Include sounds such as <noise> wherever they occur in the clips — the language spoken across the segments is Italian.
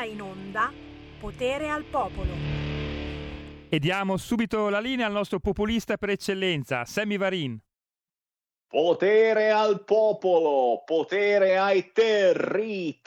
ora in onda Potere al Popolo. E diamo subito la linea al nostro populista per eccellenza, Sammy Varin. Potere al popolo, potere ai territori.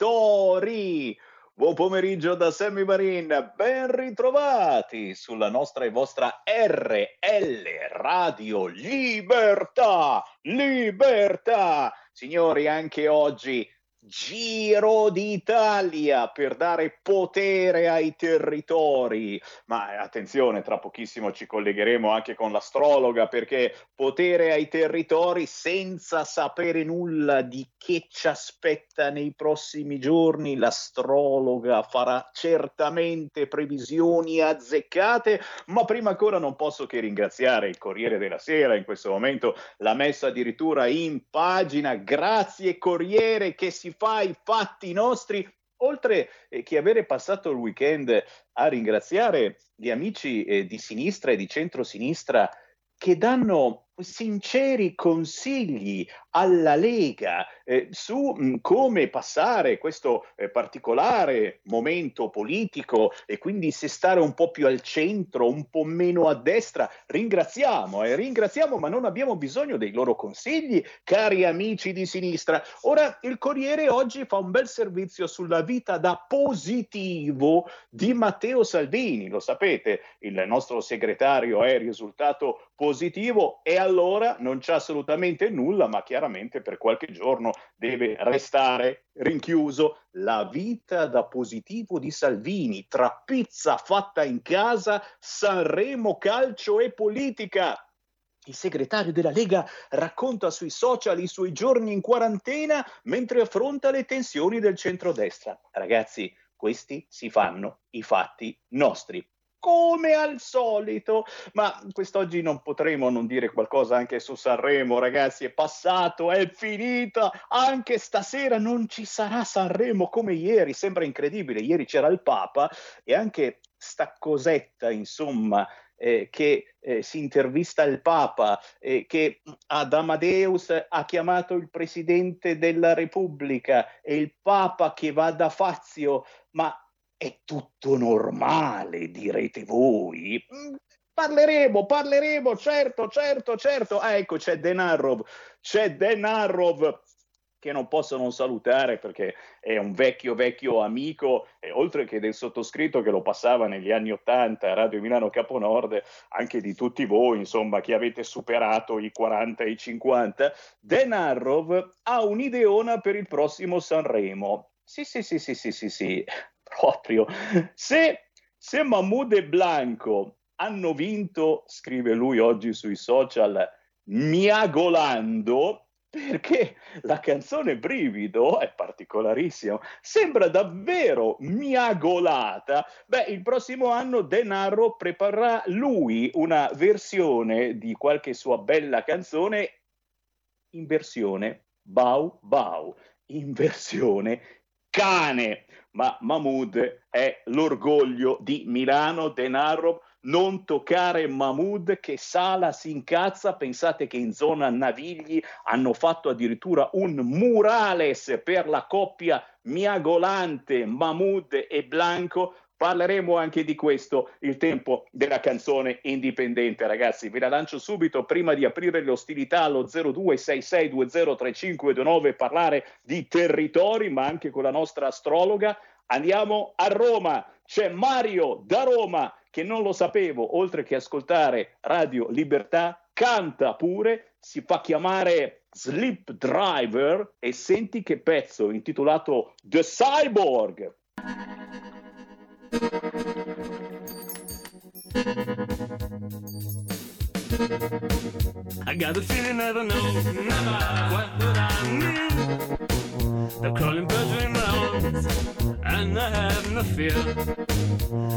Buon pomeriggio da Sammy Varin, ben ritrovati sulla nostra e vostra RL Radio Libertà, Libertà. Signori, anche oggi Giro d'Italia per dare potere ai territori. Ma attenzione, tra pochissimo ci collegheremo anche con l'astrologa perché potere ai territori senza sapere nulla di che ci aspetta nei prossimi giorni. L'astrologa farà certamente previsioni azzeccate, ma prima ancora non posso che ringraziare il Corriere della Sera in questo momento l'ha messo addirittura in pagina. Grazie Corriere che si fa i fatti nostri, oltre eh, che avere passato il weekend a ringraziare gli amici eh, di sinistra e di centrosinistra che danno sinceri consigli alla Lega eh, su mh, mm, come passare questo eh, particolare momento politico e quindi se stare un po' più al centro, un po' meno a destra. Ringraziamo, eh, ringraziamo, ma non abbiamo bisogno dei loro consigli, cari amici di sinistra. Ora il Corriere oggi fa un bel servizio sulla vita da positivo di Matteo Salvini, lo sapete, il nostro segretario è risultato positivo e allora non c'è assolutamente nulla, ma chiaramente per qualche giorno deve restare rinchiuso. La vita da positivo di Salvini, tra pizza fatta in casa, Sanremo, calcio e politica. Il segretario della Lega racconta sui social i suoi giorni in quarantena mentre affronta le tensioni del centrodestra. Ragazzi, questi si fanno i fatti nostri come al solito. Ma quest'oggi non potremo non dire qualcosa anche su Sanremo, ragazzi. È passato, è finita. Anche stasera non ci sarà Sanremo come ieri. Sembra incredibile. Ieri c'era il Papa e anche sta cosetta, insomma. Eh, che eh, si intervista il Papa, eh, che ad Amadeus ha chiamato il Presidente della Repubblica e il Papa che va da Fazio, ma è tutto normale, direte voi. Mm, parleremo, parleremo, certo, certo, certo. Ah, ecco, c'è Denarov, c'è Denarov che non posso non salutare perché è un vecchio, vecchio amico, e oltre che del sottoscritto che lo passava negli anni Ottanta a Radio Milano Caponord, anche di tutti voi, insomma, che avete superato i 40 e i 50, Denarov ha un'ideona per il prossimo Sanremo. Sì, sì, sì, sì, sì, sì, sì proprio. Se, se Mahmoud e Blanco hanno vinto, scrive lui oggi sui social, miagolando, perché la canzone Brivido è particolarissima, sembra davvero miagolata. Beh, il prossimo anno Denaro preparerà lui una versione di qualche sua bella canzone in versione Bau Bau, in versione cane. Ma Mahmoud è l'orgoglio di Milano, Denaro, non toccare Mahmoud che Sala si incazza, pensate che in zona Navigli hanno fatto addirittura un murales per la coppia miagolante Mahmoud e Blanco, Parleremo anche di questo, il tempo della canzone indipendente, ragazzi. Ve la lancio subito prima di aprire le ostilità allo 0266203529 e parlare di territori, ma anche con la nostra astrologa. Andiamo a Roma. C'è Mario da Roma che non lo sapevo, oltre che ascoltare Radio Libertà, canta pure, si fa chiamare Sleep Driver e senti che pezzo intitolato The Cyborg. I got a feeling never know, never what would I need. The calling birds ring round, and I have no fear.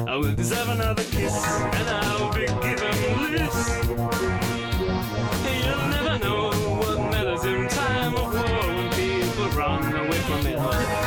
I will deserve another kiss, and I'll be given bliss. You'll never know what matters in time of war when people run away from it. she's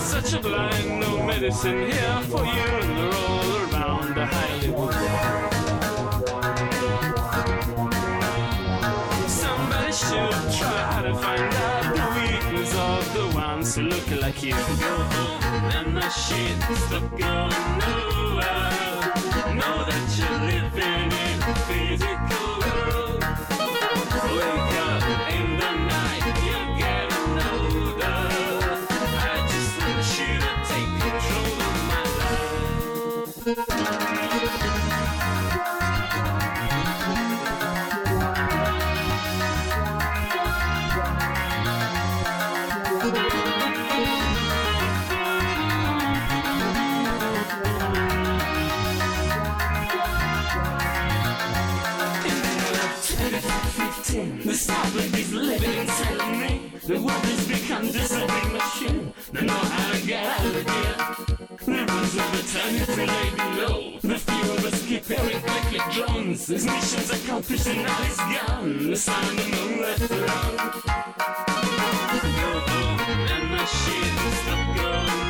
Such a blind, no medicine here for you, they're all around the Hollywood. Somebody should try to find out the weakness of the ones who look like you. Go home and the shit's not going nowhere. Know that you're living The world has become just a big machine. They know how to get out of here. The rules of eternity lay below. The few of us keep hearing click drones. His mission's accomplished and now he's gone. The sound of moon left alone. Go and the shit stop going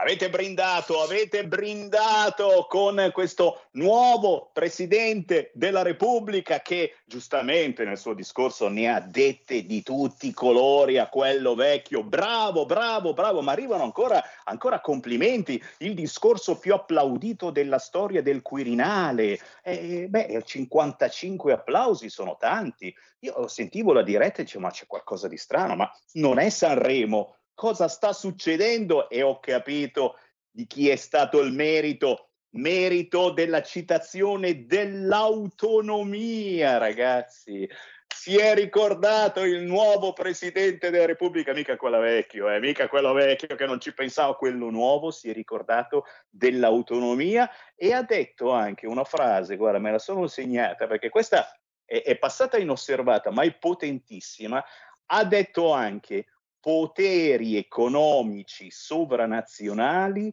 Avete brindato, avete brindato con questo nuovo presidente della Repubblica che giustamente nel suo discorso ne ha dette di tutti i colori a quello vecchio. Bravo, bravo, bravo, ma arrivano ancora, ancora complimenti. Il discorso più applaudito della storia del Quirinale. Eh, beh, 55 applausi sono tanti. Io sentivo la diretta e dicevo, ma c'è qualcosa di strano, ma non è Sanremo cosa sta succedendo e ho capito di chi è stato il merito. Merito della citazione dell'autonomia, ragazzi. Si è ricordato il nuovo presidente della Repubblica, mica quello vecchio, eh, mica quello vecchio che non ci pensava, quello nuovo, si è ricordato dell'autonomia e ha detto anche una frase, guarda, me la sono segnata perché questa è, è passata inosservata, ma è potentissima. Ha detto anche poteri economici sovranazionali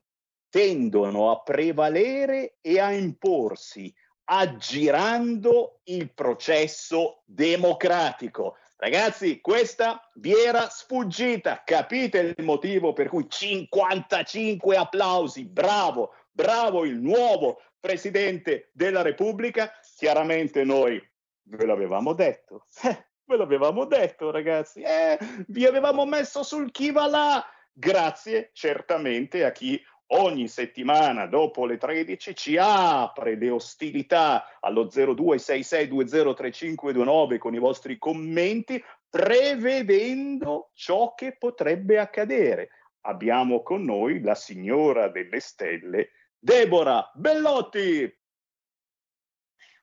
tendono a prevalere e a imporsi aggirando il processo democratico. Ragazzi, questa vi era sfuggita. Capite il motivo per cui 55 applausi? Bravo, bravo il nuovo presidente della Repubblica. Chiaramente noi ve l'avevamo detto. <laughs> Ve l'avevamo detto, ragazzi. Eh, vi avevamo messo sul chi va là. Grazie certamente a chi ogni settimana dopo le 13 ci apre le ostilità allo 0266203529 con i vostri commenti, prevedendo ciò che potrebbe accadere. Abbiamo con noi la signora delle stelle, Deborah Bellotti.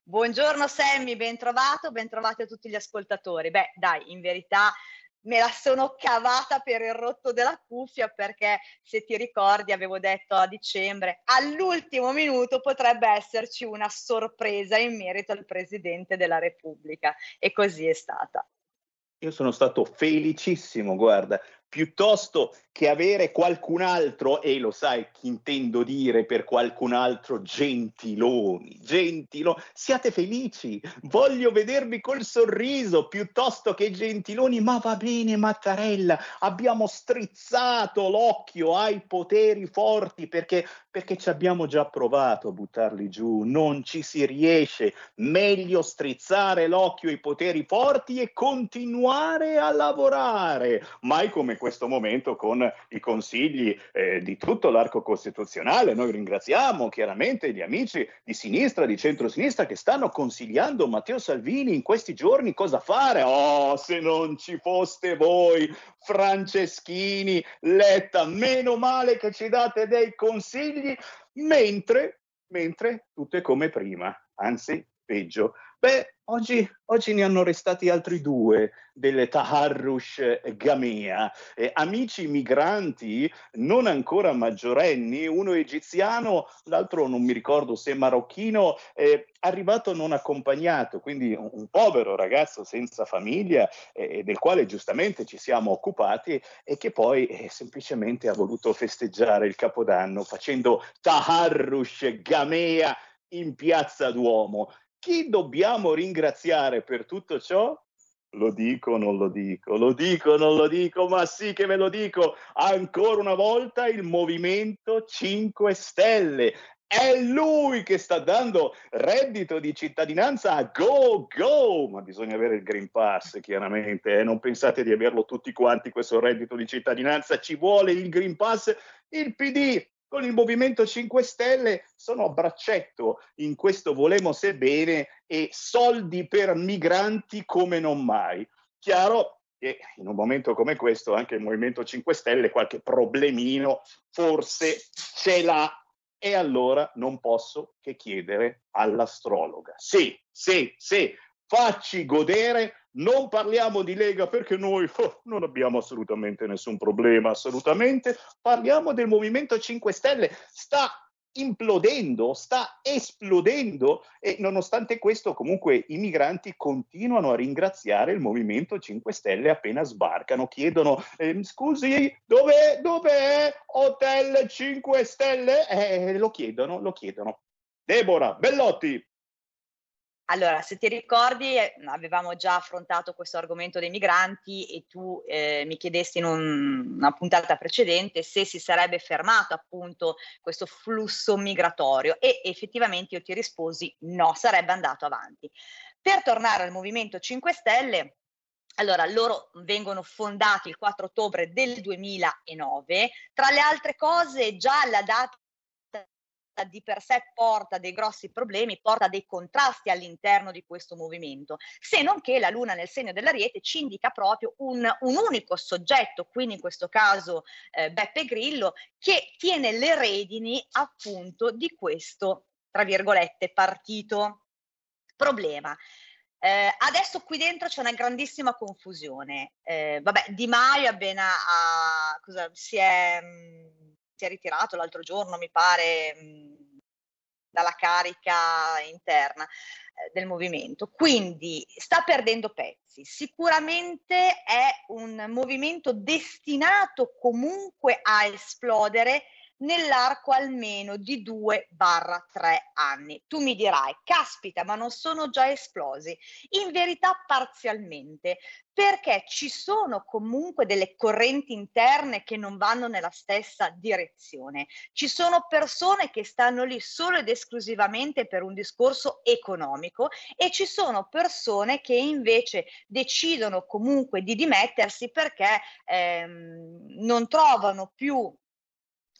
Buongiorno Sammy, ben trovato, ben trovati a tutti gli ascoltatori. Beh, dai, in verità me la sono cavata per il rotto della cuffia perché se ti ricordi avevo detto a dicembre all'ultimo minuto potrebbe esserci una sorpresa in merito al Presidente della Repubblica e così è stata. Io sono stato felicissimo, guarda, piuttosto che avere qualcun altro, e lo sai chi intendo dire per qualcun altro, gentiloni, gentiloni, siate felici, voglio vedervi col sorriso piuttosto che gentiloni, ma va bene Mattarella, abbiamo strizzato l'occhio ai poteri forti perché, perché ci abbiamo già provato a buttarli giù, non ci si riesce, meglio strizzare l'occhio ai poteri forti e continuare a lavorare, mai come questo momento con i consigli eh, di tutto l'arco costituzionale. Noi ringraziamo chiaramente gli amici di sinistra, di centrosinistra che stanno consigliando Matteo Salvini in questi giorni cosa fare. Oh, se non ci foste voi, Franceschini, Letta, meno male che ci date dei consigli, mentre, mentre tutto è come prima, anzi peggio. Beh, oggi, oggi, ne hanno arrestati altri due delle Taharrush Gamea, eh, amici migranti non ancora maggiorenni, uno egiziano, l'altro non mi ricordo se marocchino, eh, arrivato non accompagnato, quindi un, un povero ragazzo senza famiglia eh, del quale giustamente ci siamo occupati e che poi eh, semplicemente ha voluto festeggiare il Capodanno facendo Taharrush Gamea in piazza Duomo. Chi dobbiamo ringraziare per tutto ciò? Lo dico, non lo dico, lo dico, non lo dico, ma sì che ve lo dico. Ancora una volta il Movimento 5 Stelle. È lui che sta dando reddito di cittadinanza a Go Go, ma bisogna avere il Green Pass chiaramente, eh? non pensate di averlo tutti quanti questo reddito di cittadinanza, ci vuole il Green Pass, il PD con il Movimento 5 Stelle sono a braccetto in questo volemo se bene e soldi per migranti come non mai. Chiaro che in un momento come questo anche il Movimento 5 Stelle qualche problemino forse ce l'ha e allora non posso che chiedere all'astrologa. Sì, sì, sì, facci godere non parliamo di Lega perché noi oh, non abbiamo assolutamente nessun problema, assolutamente. Parliamo del Movimento 5 Stelle. Sta implodendo, sta esplodendo e nonostante questo comunque i migranti continuano a ringraziare il Movimento 5 Stelle appena sbarcano, chiedono eh, scusi dove, dove Hotel 5 Stelle? Eh, lo chiedono, lo chiedono. Deborah, Bellotti. Allora, se ti ricordi, eh, avevamo già affrontato questo argomento dei migranti e tu eh, mi chiedesti in un, una puntata precedente se si sarebbe fermato appunto questo flusso migratorio e effettivamente io ti risposi no, sarebbe andato avanti. Per tornare al Movimento 5 Stelle, allora, loro vengono fondati il 4 ottobre del 2009. Tra le altre cose, già la data di per sé porta dei grossi problemi, porta dei contrasti all'interno di questo movimento, se non che la Luna nel segno dell'Ariete ci indica proprio un, un unico soggetto, quindi in questo caso eh, Beppe Grillo, che tiene le redini appunto di questo, tra virgolette, partito. Problema. Eh, adesso qui dentro c'è una grandissima confusione. Eh, vabbè, Di Maio appena a, cosa, si è... Mh, si è ritirato l'altro giorno, mi pare, mh, dalla carica interna eh, del movimento. Quindi sta perdendo pezzi. Sicuramente è un movimento destinato comunque a esplodere nell'arco almeno di 2-3 anni. Tu mi dirai, caspita, ma non sono già esplosi? In verità parzialmente, perché ci sono comunque delle correnti interne che non vanno nella stessa direzione. Ci sono persone che stanno lì solo ed esclusivamente per un discorso economico e ci sono persone che invece decidono comunque di dimettersi perché ehm, non trovano più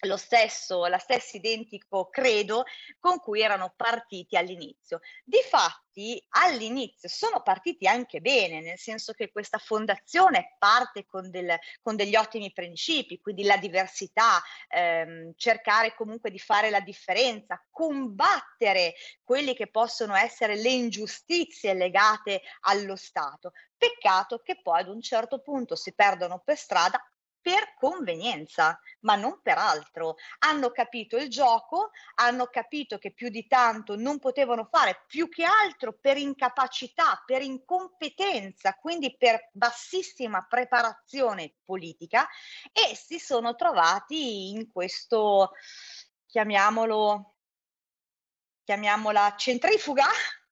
lo stesso, la stessa identico credo con cui erano partiti all'inizio. Difatti, all'inizio sono partiti anche bene, nel senso che questa fondazione parte con, del, con degli ottimi principi, quindi la diversità, ehm, cercare comunque di fare la differenza, combattere quelli che possono essere le ingiustizie legate allo Stato. Peccato che poi ad un certo punto si perdono per strada per convenienza, ma non per altro. Hanno capito il gioco, hanno capito che più di tanto non potevano fare più che altro per incapacità, per incompetenza, quindi per bassissima preparazione politica e si sono trovati in questo, chiamiamolo, chiamiamola centrifuga,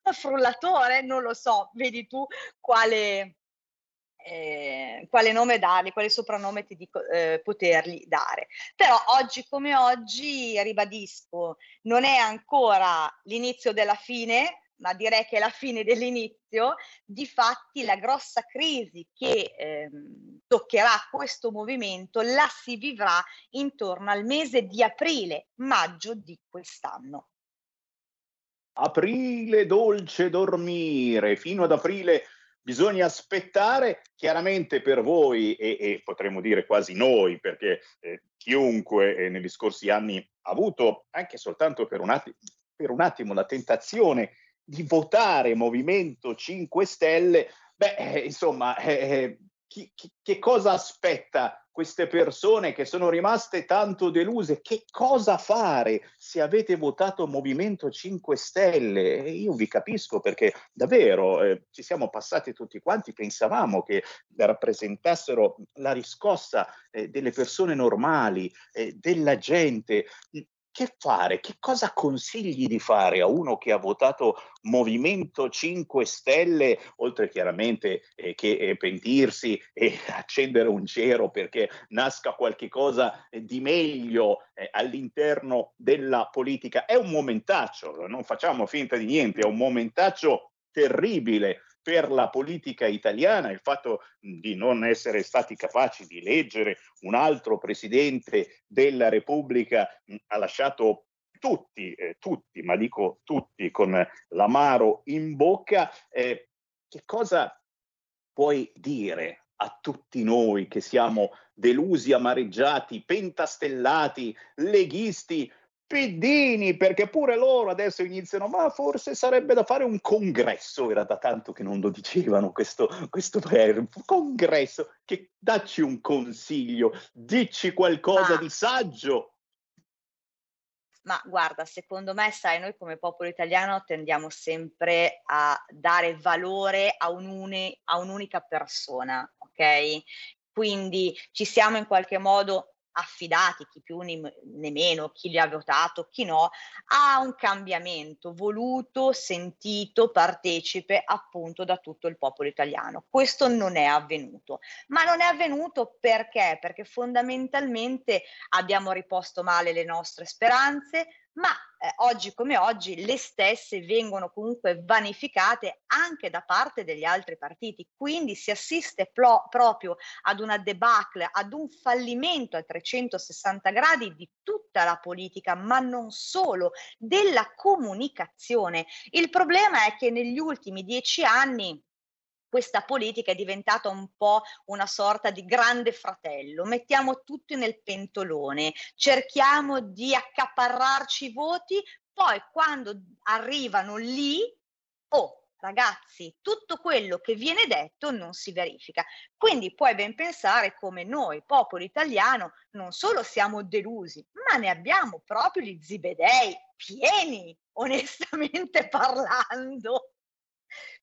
<laughs> frullatore, non lo so, vedi tu quale, eh, quale nome dargli, quale soprannome ti dico eh, potergli dare. Però oggi come oggi, ribadisco, non è ancora l'inizio della fine, ma direi che è la fine dell'inizio, difatti la grossa crisi che ehm, toccherà questo movimento la si vivrà intorno al mese di aprile, maggio di quest'anno. Aprile dolce dormire, fino ad aprile bisogna aspettare chiaramente per voi e, e potremmo dire quasi noi, perché eh, chiunque eh, negli scorsi anni ha avuto anche soltanto per un, atti- per un attimo la tentazione di votare Movimento 5 Stelle, beh, eh, insomma, eh, eh, chi, chi, che cosa aspetta queste persone che sono rimaste tanto deluse, che cosa fare se avete votato Movimento 5 Stelle? E io vi capisco perché davvero eh, ci siamo passati tutti quanti, pensavamo che rappresentassero la riscossa eh, delle persone normali, eh, della gente che fare? Che cosa consigli di fare a uno che ha votato Movimento 5 Stelle, oltre chiaramente eh, che eh, pentirsi e <laughs> accendere un cero perché nasca qualche cosa di meglio eh, all'interno della politica? È un momentaccio, non facciamo finta di niente, è un momentaccio terribile per la politica italiana, il fatto di non essere stati capaci di eleggere un altro presidente della Repubblica ha lasciato tutti, eh, tutti, ma dico tutti, con l'amaro in bocca. Eh, che cosa puoi dire a tutti noi che siamo delusi, amareggiati, pentastellati, leghisti, Piddini, perché pure loro adesso iniziano, ma forse sarebbe da fare un congresso, era da tanto che non lo dicevano questo, questo congresso, che dacci un consiglio, dici qualcosa ma, di saggio. Ma guarda, secondo me, sai, noi come popolo italiano tendiamo sempre a dare valore a, un'uni, a un'unica persona, ok? Quindi ci siamo in qualche modo affidati, chi più né meno, chi li ha votato, chi no, a un cambiamento voluto, sentito, partecipe appunto da tutto il popolo italiano. Questo non è avvenuto, ma non è avvenuto perché? Perché fondamentalmente abbiamo riposto male le nostre speranze, ma eh, oggi come oggi le stesse vengono comunque vanificate anche da parte degli altri partiti. Quindi si assiste plo- proprio ad una debacle, ad un fallimento a 360 gradi di tutta la politica, ma non solo, della comunicazione. Il problema è che negli ultimi dieci anni questa politica è diventata un po' una sorta di grande fratello. Mettiamo tutti nel pentolone, cerchiamo di accaparrarci i voti, poi quando arrivano lì, oh, ragazzi, tutto quello che viene detto non si verifica. Quindi puoi ben pensare come noi, popolo italiano, non solo siamo delusi, ma ne abbiamo proprio gli zibedei pieni, <laughs> onestamente parlando.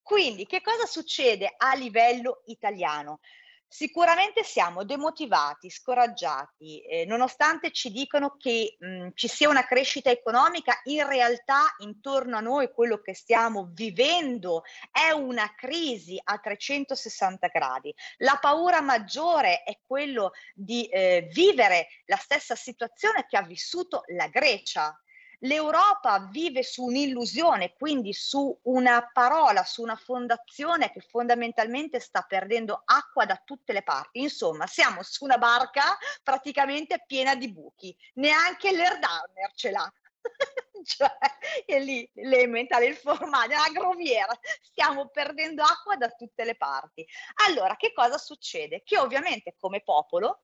Quindi che cosa succede a livello italiano? Sicuramente siamo demotivati, scoraggiati, eh, nonostante ci dicono che mh, ci sia una crescita economica, in realtà intorno a noi quello che stiamo vivendo è una crisi a 360 gradi. La paura maggiore è quello di eh, vivere la stessa situazione che ha vissuto la Grecia L'Europa vive su un'illusione, quindi su una parola, su una fondazione che fondamentalmente sta perdendo acqua da tutte le parti. Insomma, siamo su una barca praticamente piena di buchi, neanche l'Erdarmer ce l'ha. <laughs> cioè, è lì l'elementare, il formaggio, la groviera, stiamo perdendo acqua da tutte le parti. Allora, che cosa succede? Che ovviamente come popolo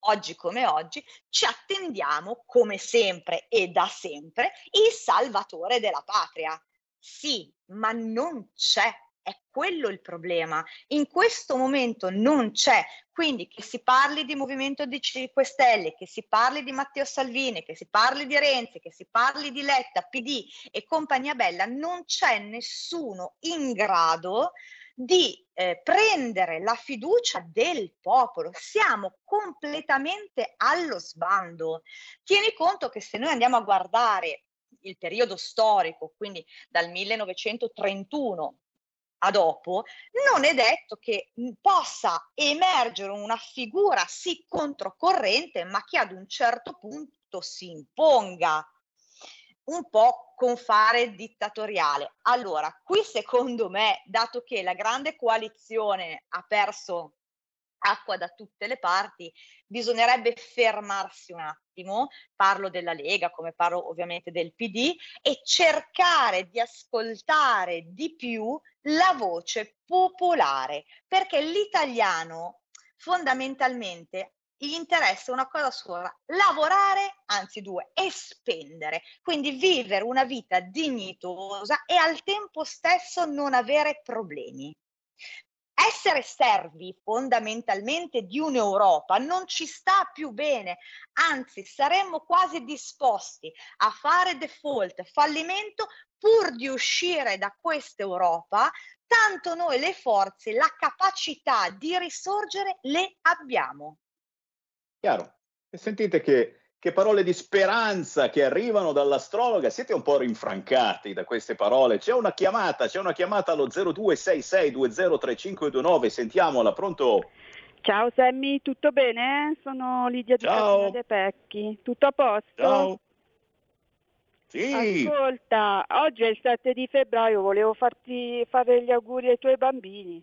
oggi come oggi, ci attendiamo come sempre e da sempre il salvatore della patria. Sì, ma non c'è È quello il problema. In questo momento non c'è. Quindi che si parli di Movimento di 5 Stelle, che si parli di Matteo Salvini, che si parli di Renzi, che si parli di Letta, PD e compagnia bella, non c'è nessuno in grado di eh, prendere la fiducia del popolo. Siamo completamente allo sbando. Tieni conto che se noi andiamo a guardare il periodo storico, quindi dal 1931 a dopo, non è detto che possa emergere una figura sì controcorrente, ma che ad un certo punto si imponga un po' con fare dittatoriale. Allora, qui secondo me, dato che la grande coalizione ha perso acqua da tutte le parti, bisognerebbe fermarsi un attimo, parlo della Lega come parlo ovviamente del PD, e cercare di ascoltare di più la voce popolare, perché l'italiano fondamentalmente gli interessa una cosa sola, lavorare, anzi due, e spendere, quindi vivere una vita dignitosa e al tempo stesso non avere problemi. Essere servi fondamentalmente di un'Europa non ci sta più bene, anzi saremmo quasi disposti a fare default, fallimento, pur di uscire da questa Europa, tanto noi le forze, la capacità di risorgere le abbiamo. Chiaro. E sentite che, che parole di speranza che arrivano dall'astrologa. Siete un po' rinfrancati da queste parole. C'è una chiamata, c'è una chiamata allo 0266203529. Sentiamola, pronto? Ciao Sammy, tutto bene? Sono Lidia di Ciao. De Pecchi. Tutto a posto? Ciao. Sì, Ascolta, oggi è il 7 di febbraio, volevo farti fare gli auguri ai tuoi bambini.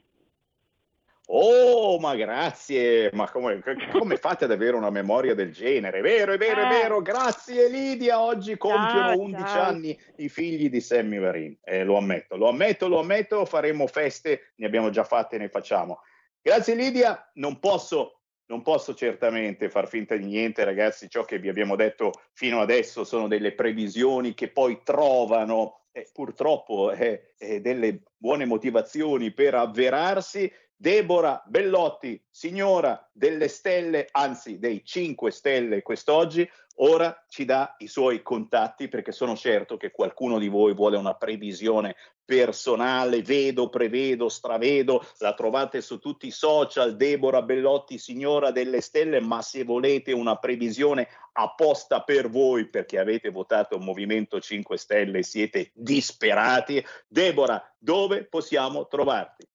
Oh, ma grazie, ma come, come fate ad avere una memoria del genere? Vero, è vero, è Eh. vero, grazie Lidia, oggi compiono Ciao, 11 ciao. anni i figli di Sammy Varin, eh, lo ammetto, lo ammetto, lo ammetto, faremo feste, ne abbiamo già fatte, ne facciamo. Grazie Lidia, non posso, non posso certamente far finta di niente ragazzi, ciò che vi abbiamo detto fino adesso sono delle previsioni che poi trovano eh, purtroppo eh, eh, delle buone motivazioni per avverarsi. Deborah Bellotti, signora delle stelle, anzi dei 5 stelle quest'oggi, ora ci dà i suoi contatti perché sono certo che qualcuno di voi vuole una previsione personale, vedo, prevedo, stravedo, la trovate su tutti i social, Deborah Bellotti, signora delle stelle, ma se volete una previsione apposta per voi perché avete votato Movimento 5 Stelle e siete disperati, Deborah, dove possiamo trovarti?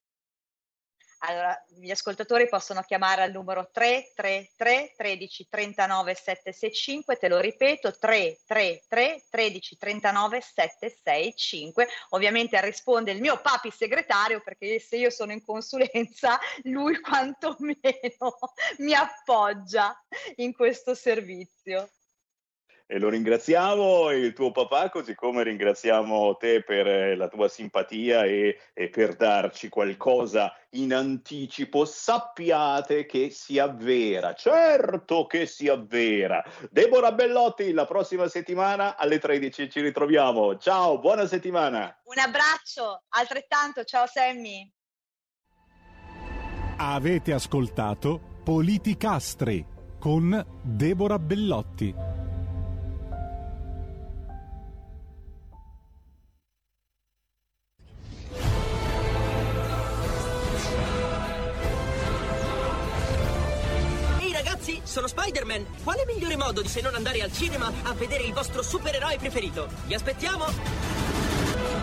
Allora, gli ascoltatori possono chiamare al numero 333 13 39 765, te lo ripeto, 333 13 39 765. Ovviamente risponde il mio papi segretario perché se io sono in consulenza, lui <laughs> quantomeno mi appoggia in questo servizio. E lo ringraziamo, il tuo papà, così come ringraziamo te per eh, la tua simpatia e, e per darci qualcosa in anticipo. Sappiate che si avvera, certo che si avvera. Deborah Bellotti, la prossima settimana alle 13 ci ritroviamo. Ciao, buona settimana. Un abbraccio, altrettanto, ciao Sammy. Avete ascoltato Politicastri con Deborah Bellotti. Sono Spider-Man! Quale migliore modo di se non andare al cinema a vedere il vostro supereroe preferito? Vi aspettiamo!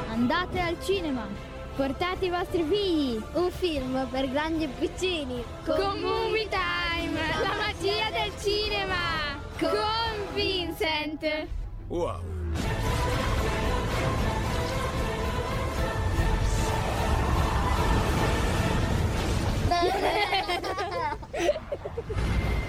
Andate al cinema. Portate i vostri figli. Un film per grandi e piccini. Con Movie Time, la magia del cinema. Con Vincent. Wow. <laughs>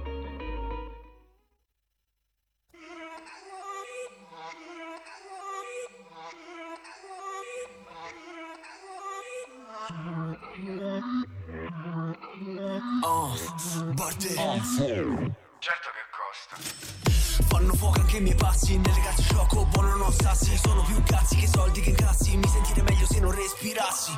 Oh, Barte. Certo che costa. Fanno fuoco anche i miei passi Nelle cazzo sciocco, buono non sassi Sono più cazzi che soldi che incassi Mi sentirei meglio se non respirassi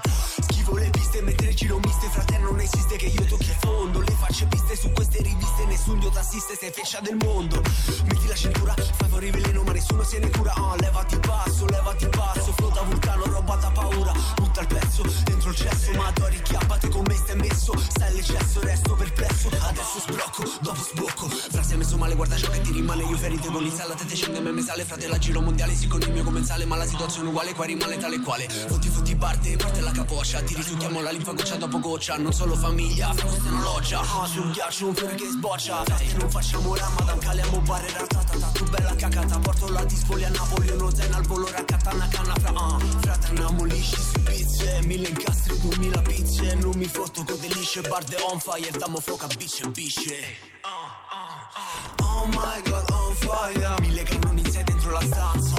Schivo le piste mentre giro miste. Fratello non esiste che io tocchi il fondo. Le facce piste su queste riviste Nessun dio t'assiste, sei feccia del mondo. Metti la cintura, fai fuori veleno Ma nessuno se ne cura. Ah, levati il passo, levati passo. Flow da vulcano, roba da paura. Butta il pezzo, dentro il cesso Ma adori chiappate con me stai messo. Stai l'eccesso, resto perplesso. Adesso sblocco, dopo sbocco. Frase messo male, guarda ciò che ti rimane. Io ferite con l'insala, te te scende me sale. Fratello, giro mondiale, sì con il mio commensale Ma la situazione è uguale, qua rimane tale quale. Fotti, fotti, parte, parte la capoccia Ti risucchiamo la linfa goccia dopo goccia Non solo famiglia, fra è una loggia. Ah, sul ghiaccio un fiore che sboccia. Frate, non facciamo la madame, caliamo barre ratata Tu bella cacata, porto la dispoli a Napoli Uno zen al volo, raccatta una canna Fra, ah, frate, andiamo lisci su pizze Mille incastri, duemila pizze Non mi fotto con delisce, barde on fire Dammo fuoco a bice, bice Oh my god, on fire. Mille cannoni in sé dentro la stanza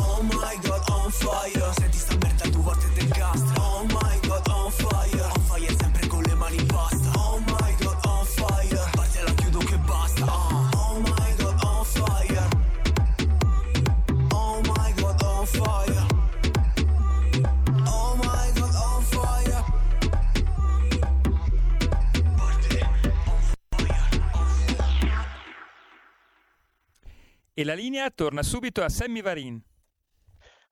E la linea torna subito a Sammy Varin.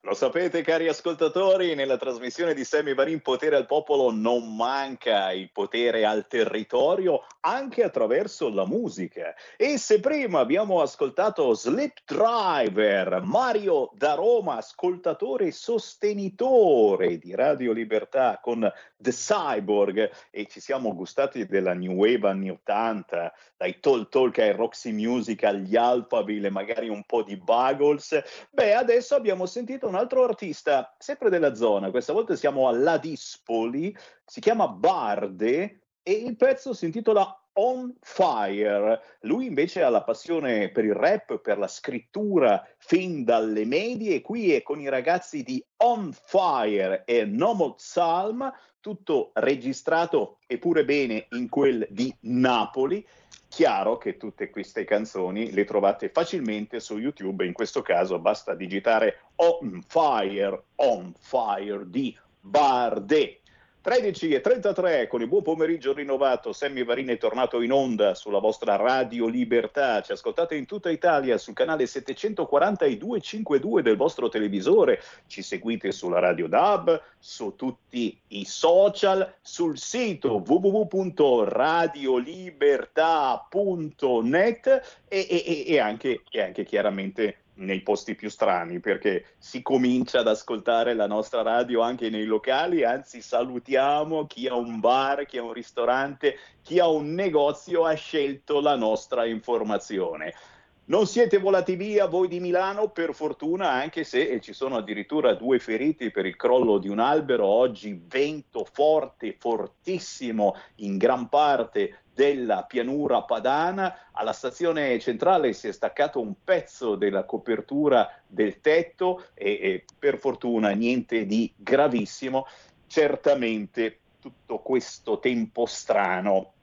Lo sapete cari ascoltatori, nella trasmissione di Sammy Varin Potere al Popolo non manca il potere al territorio anche attraverso la musica. E se prima abbiamo ascoltato Slip Driver, Mario da Roma, ascoltatore e sostenitore di Radio Libertà con The Cyborg e ci siamo gustati della New Wave anni 80, dai Tall Talk ai Roxy Music agli Alphaville, magari un po' di Buggles, beh adesso abbiamo sentito un altro artista, sempre della zona, questa volta siamo a Dispoli, si chiama Barde e il pezzo si intitola On Fire. Lui invece ha la passione per il rap, per la scrittura fin dalle medie qui è con i ragazzi di On Fire e Nomad Salm, tutto registrato eppure bene in quel di Napoli. Chiaro che tutte queste canzoni le trovate facilmente su YouTube, in questo caso basta digitare On Fire, On Fire di Bardet. 13 e 33 con il buon pomeriggio rinnovato, Sammy Varini è tornato in onda sulla vostra Radio Libertà, ci ascoltate in tutta Italia sul canale 740 e 252 del vostro televisore, ci seguite sulla Radio DAB, su tutti i social, sul sito www.radiolibertà.net e, e, e, anche, e anche chiaramente nei posti più strani perché si comincia ad ascoltare la nostra radio anche nei locali, anzi salutiamo chi ha un bar, chi ha un ristorante, chi ha un negozio ha scelto la nostra informazione. Non siete volati via voi di Milano, per fortuna, anche se ci sono addirittura due feriti per il crollo di un albero. Oggi vento forte, fortissimo in gran parte della pianura padana. Alla stazione centrale si è staccato un pezzo della copertura del tetto e, e per fortuna niente di gravissimo. Certamente tutto questo tempo strano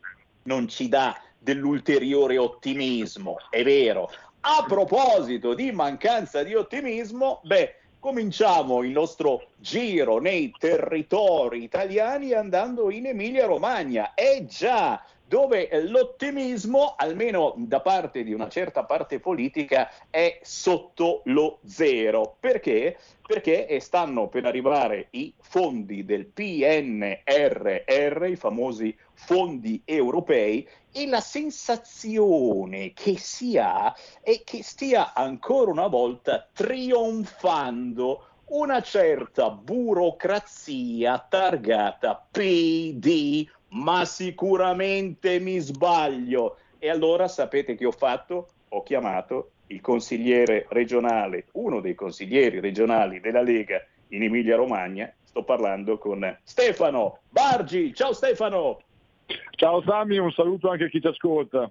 non ci dà dell'ulteriore ottimismo, è vero. A proposito di mancanza di ottimismo, beh, cominciamo il nostro giro nei territori italiani andando in Emilia Romagna. Eh già, dove l'ottimismo, almeno da parte di una certa parte politica, è sotto lo zero. Perché? Perché stanno per arrivare i fondi del PNRR, i famosi fondi europei, e la sensazione che si ha è che stia ancora una volta trionfando una certa burocrazia targata PD, ma sicuramente mi sbaglio. E allora sapete che ho fatto? Ho chiamato il consigliere regionale, uno dei consiglieri regionali della Lega in Emilia Romagna. Sto parlando con Stefano Bargi. Ciao Stefano! Ciao Sammy, un saluto anche a chi ci ascolta.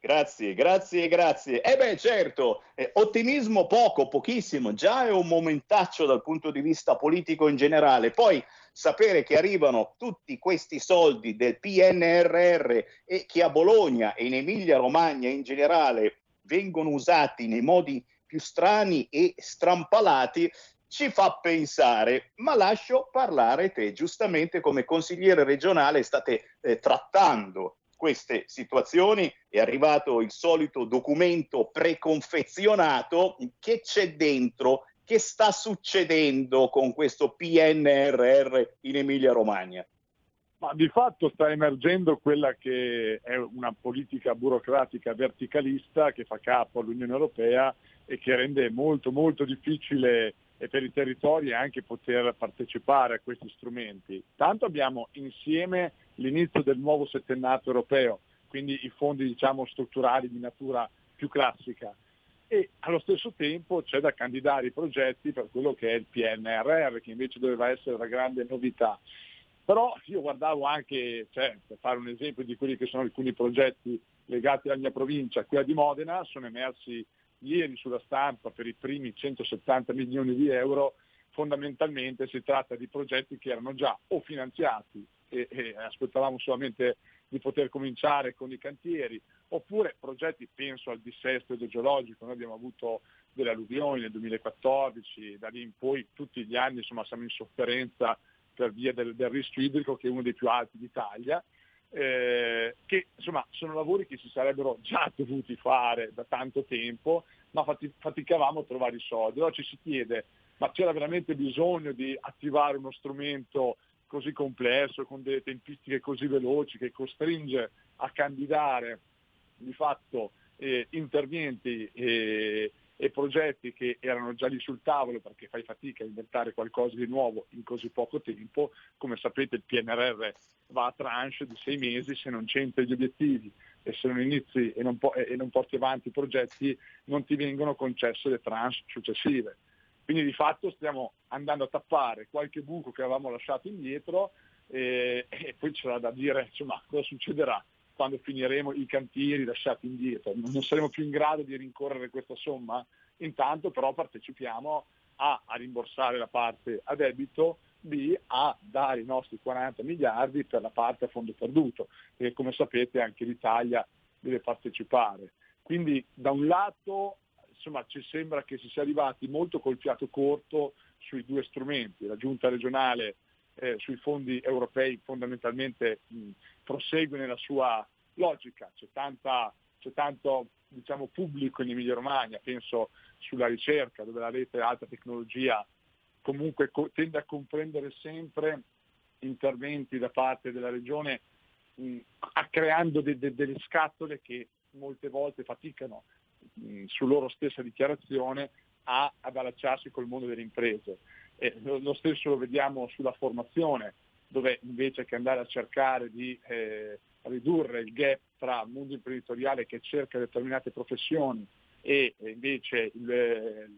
Grazie, grazie, grazie. E eh beh, certo, eh, ottimismo poco, pochissimo, già è un momentaccio dal punto di vista politico in generale. Poi sapere che arrivano tutti questi soldi del PNRR e che a Bologna e in Emilia Romagna in generale vengono usati nei modi più strani e strampalati, ci fa pensare, ma lascio parlare te. Giustamente come consigliere regionale state eh, trattando queste situazioni è arrivato il solito documento preconfezionato che c'è dentro, che sta succedendo con questo PNRR in Emilia Romagna. Ma di fatto sta emergendo quella che è una politica burocratica verticalista che fa capo all'Unione Europea e che rende molto molto difficile per i territori anche poter partecipare a questi strumenti. Tanto abbiamo insieme l'inizio del nuovo settennato europeo, quindi i fondi diciamo, strutturali di natura più classica. E allo stesso tempo c'è da candidare i progetti per quello che è il PNRR, che invece doveva essere la grande novità. Però io guardavo anche, cioè, per fare un esempio di quelli che sono alcuni progetti legati alla mia provincia, quella di Modena, sono emersi ieri sulla stampa per i primi 170 milioni di euro, fondamentalmente si tratta di progetti che erano già o finanziati e, e aspettavamo solamente di poter cominciare con i cantieri, oppure progetti, penso al dissesto idrogeologico, noi abbiamo avuto delle alluvioni nel 2014, da lì in poi tutti gli anni insomma, siamo in sofferenza per via del, del rischio idrico che è uno dei più alti d'Italia, eh, che insomma sono lavori che si sarebbero già <laughs> dovuti fare da tanto tempo, ma faticavamo a trovare i soldi. Allora ci si chiede, ma c'era veramente bisogno di attivare uno strumento così complesso, con delle tempistiche così veloci, che costringe a candidare di fatto eh, interventi e, e, progetti che erano già lì sul tavolo perché fai fatica a inventare qualcosa di nuovo in così poco tempo. Come sapete il PNRR va a tranche di sei mesi se non c'entri gli obiettivi e se non inizi e non, po- e non porti avanti i progetti non ti vengono concesse le tranche successive. Quindi di fatto stiamo andando a tappare qualche buco che avevamo lasciato indietro e, e poi c'era da dire insomma, cosa succederà quando finiremo i cantieri lasciati indietro. Non saremo più in grado di rincorrere questa somma? Intanto però partecipiamo A a rimborsare la parte a debito, B a dare i nostri 40 miliardi per la parte a fondo perduto, perché come sapete anche l'Italia deve partecipare. Quindi da un lato insomma, ci sembra che si sia arrivati molto col fiato corto sui due strumenti. La giunta regionale eh, sui fondi europei fondamentalmente mh, prosegue nella sua logica, c'è, tanta, c'è tanto diciamo, pubblico in Emilia Romagna, penso sulla ricerca dove la rete alta tecnologia comunque co- tende a comprendere sempre interventi da parte della regione mh, creando de- de- delle scatole che molte volte faticano su loro stessa dichiarazione a, ad allacciarsi col mondo delle imprese. E lo, lo, stesso lo vediamo sulla formazione, dove invece che andare a cercare di eh, ridurre il gap tra il mondo imprenditoriale che cerca determinate professioni e invece i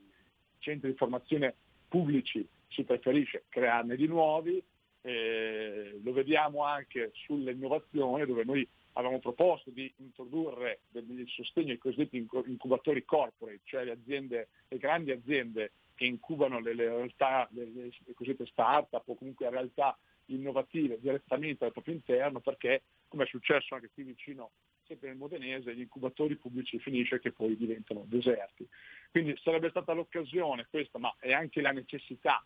centri di formazione pubblici si preferisce crearne di nuovi, eh, lo vediamo anche sull'innovazione dove noi avevamo proposto di introdurre del sostegno ai cosiddetti incubatori corporate, cioè le, aziende, le grandi aziende che incubano le, le realtà, le, le, cosiddette start-up o comunque realtà innovative direttamente al proprio interno, perché come è successo anche qui vicino, sempre nel Modenese, gli incubatori pubblici finisce che poi diventano deserti. Quindi sarebbe stata l'occasione questa, ma è anche la necessità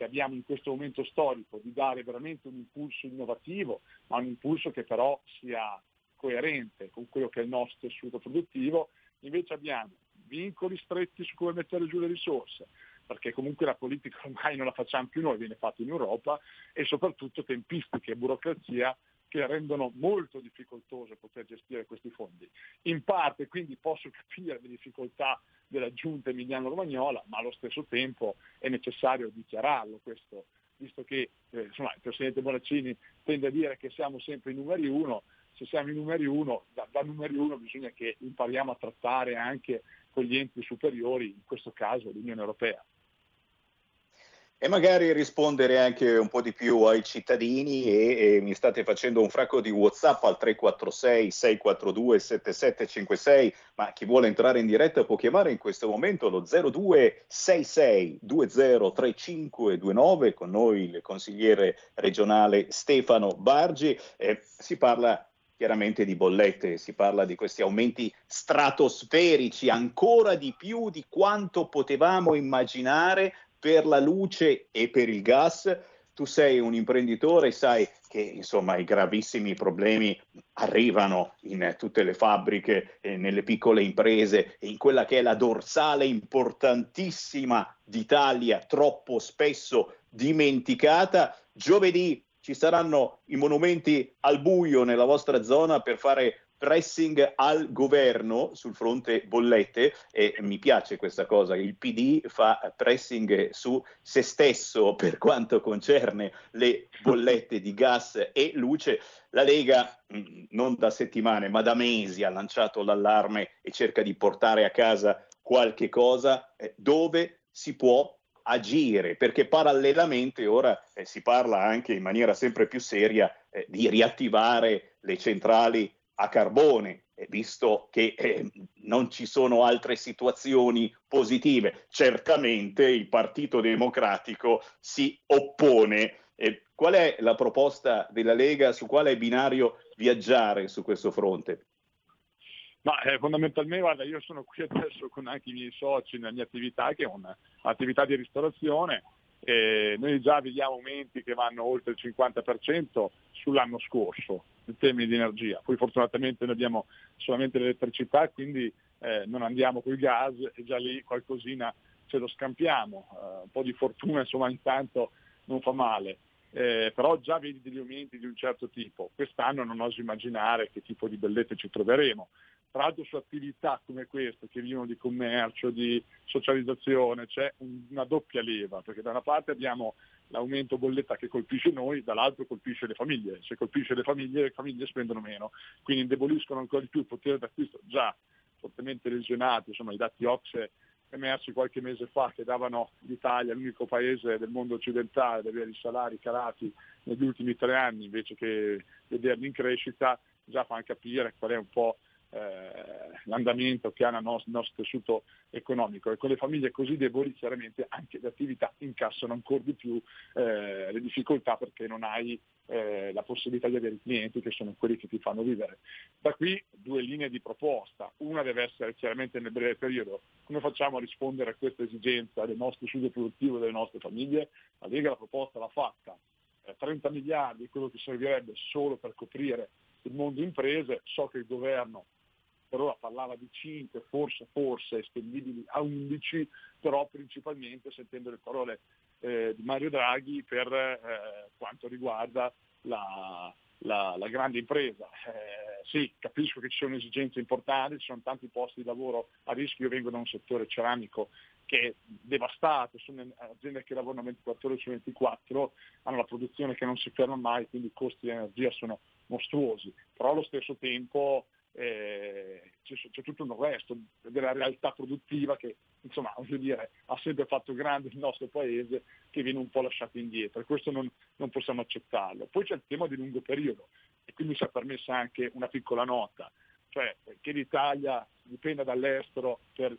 che abbiamo in questo momento storico di dare veramente un impulso innovativo, ma un impulso che però sia coerente con quello che è il nostro tessuto produttivo, invece abbiamo vincoli stretti su come mettere giù le risorse, perché comunque la politica <laughs> ormai non la facciamo più noi, viene fatta in Europa, e soprattutto tempistiche e burocrazia che rendono molto difficoltoso poter gestire questi fondi. In parte quindi posso capire le difficoltà della giunta emiliano-romagnola, ma allo stesso tempo è necessario dichiararlo questo, visto che eh, insomma, il Presidente Bonaccini tende a dire che siamo sempre i numeri uno, se siamo i numeri uno, da, da numeri uno bisogna che impariamo a trattare anche con gli enti superiori, in questo caso l'Unione Europea e magari rispondere anche un po' di più ai cittadini e, e, mi state facendo un fracco di Whatsapp al 346 642 7756, ma chi vuole entrare in diretta può chiamare in questo momento lo 0266 203529 con noi il consigliere regionale Stefano Bargi. Eh, si parla chiaramente di bollette, si parla di questi aumenti stratosferici, ancora di più di quanto potevamo immaginare per la luce e per il gas. Tu sei un imprenditore, sai che insomma i gravissimi problemi arrivano in tutte le fabbriche, eh, nelle piccole imprese e in quella che è la dorsale importantissima d'Italia, troppo spesso dimenticata. Giovedì ci saranno i monumenti al buio nella vostra zona per fare pressing al governo sul fronte bollette e mi piace questa cosa, il PD fa pressing su se stesso per quanto concerne le bollette di gas e luce. La Lega mm, non da settimane ma da mesi ha lanciato l'allarme e cerca di portare a casa qualche cosa eh, dove si può agire, perché parallelamente ora eh, si parla anche in maniera sempre più seria eh, di riattivare le centrali a carbone, visto che eh, non ci sono altre situazioni positive. Certamente il Partito Democratico si oppone. Eh, qual è la proposta della Lega? Su quale binario viaggiare su questo fronte? Ma eh, fondamentalmente, guarda, io sono qui adesso con anche i miei soci nella mia attività, che è un'attività di ristorazione, noi già vediamo aumenti che vanno oltre il 50% sull'anno scorso in termini di energia. Poi fortunatamente noi abbiamo solamente l'elettricità, quindi eh, non andiamo con il gas e già lì qualcosina ce lo scampiamo. Uh, un po' di fortuna insomma intanto non fa male. Eh, però già vedi degli aumenti di un certo tipo. Quest'anno non oso immaginare che tipo di bellezze ci troveremo tra l'altro su attività come queste che vivono di commercio, di socializzazione, c'è una doppia leva, perché da una parte abbiamo l'aumento bolletta che colpisce noi, dall'altro colpisce le famiglie. Se colpisce le famiglie, le famiglie spendono meno, quindi indeboliscono ancora di più il potere d'acquisto già fortemente lesionati, insomma i dati Ocse emersi qualche mese fa che davano l'Italia l'unico paese del mondo occidentale ad avere i salari calati negli ultimi tre anni invece che vederli in crescita, già fanno capire qual è un po' eh, l'andamento che ha il nostro, nostro, tessuto economico e con le famiglie così deboli chiaramente anche le attività incassano ancora di più eh, le difficoltà perché non hai eh, la possibilità di avere clienti che sono quelli che ti fanno vivere. Da qui due linee di proposta, una deve essere chiaramente nel breve periodo, come facciamo a rispondere a questa esigenza del nostro studio produttivo e delle nostre famiglie? La Lega la proposta l'ha fatta, 30 eh, miliardi quello che servirebbe solo per coprire il mondo imprese, so che il governo per ora parlava di 5, forse, forse spendibili a 11, però principalmente sentendo le parole eh, di Mario Draghi per eh, quanto riguarda la, la, la grande impresa. Eh, sì, capisco che ci sono esigenze importanti, ci sono tanti posti di lavoro a rischio, io vengo da un settore ceramico che è devastato, sono aziende che lavorano 24 ore su 24, hanno la produzione che non si ferma mai, quindi i costi di energia sono mostruosi, però allo stesso tempo eh, c'è, c'è, tutto il resto della realtà produttiva che insomma dire ha sempre fatto grande il nostro paese che viene un po' lasciato indietro e questo non, non possiamo accettarlo. Poi c'è il tema di lungo periodo e quindi si è permessa anche una piccola nota, cioè che l'Italia dipenda dall'estero per,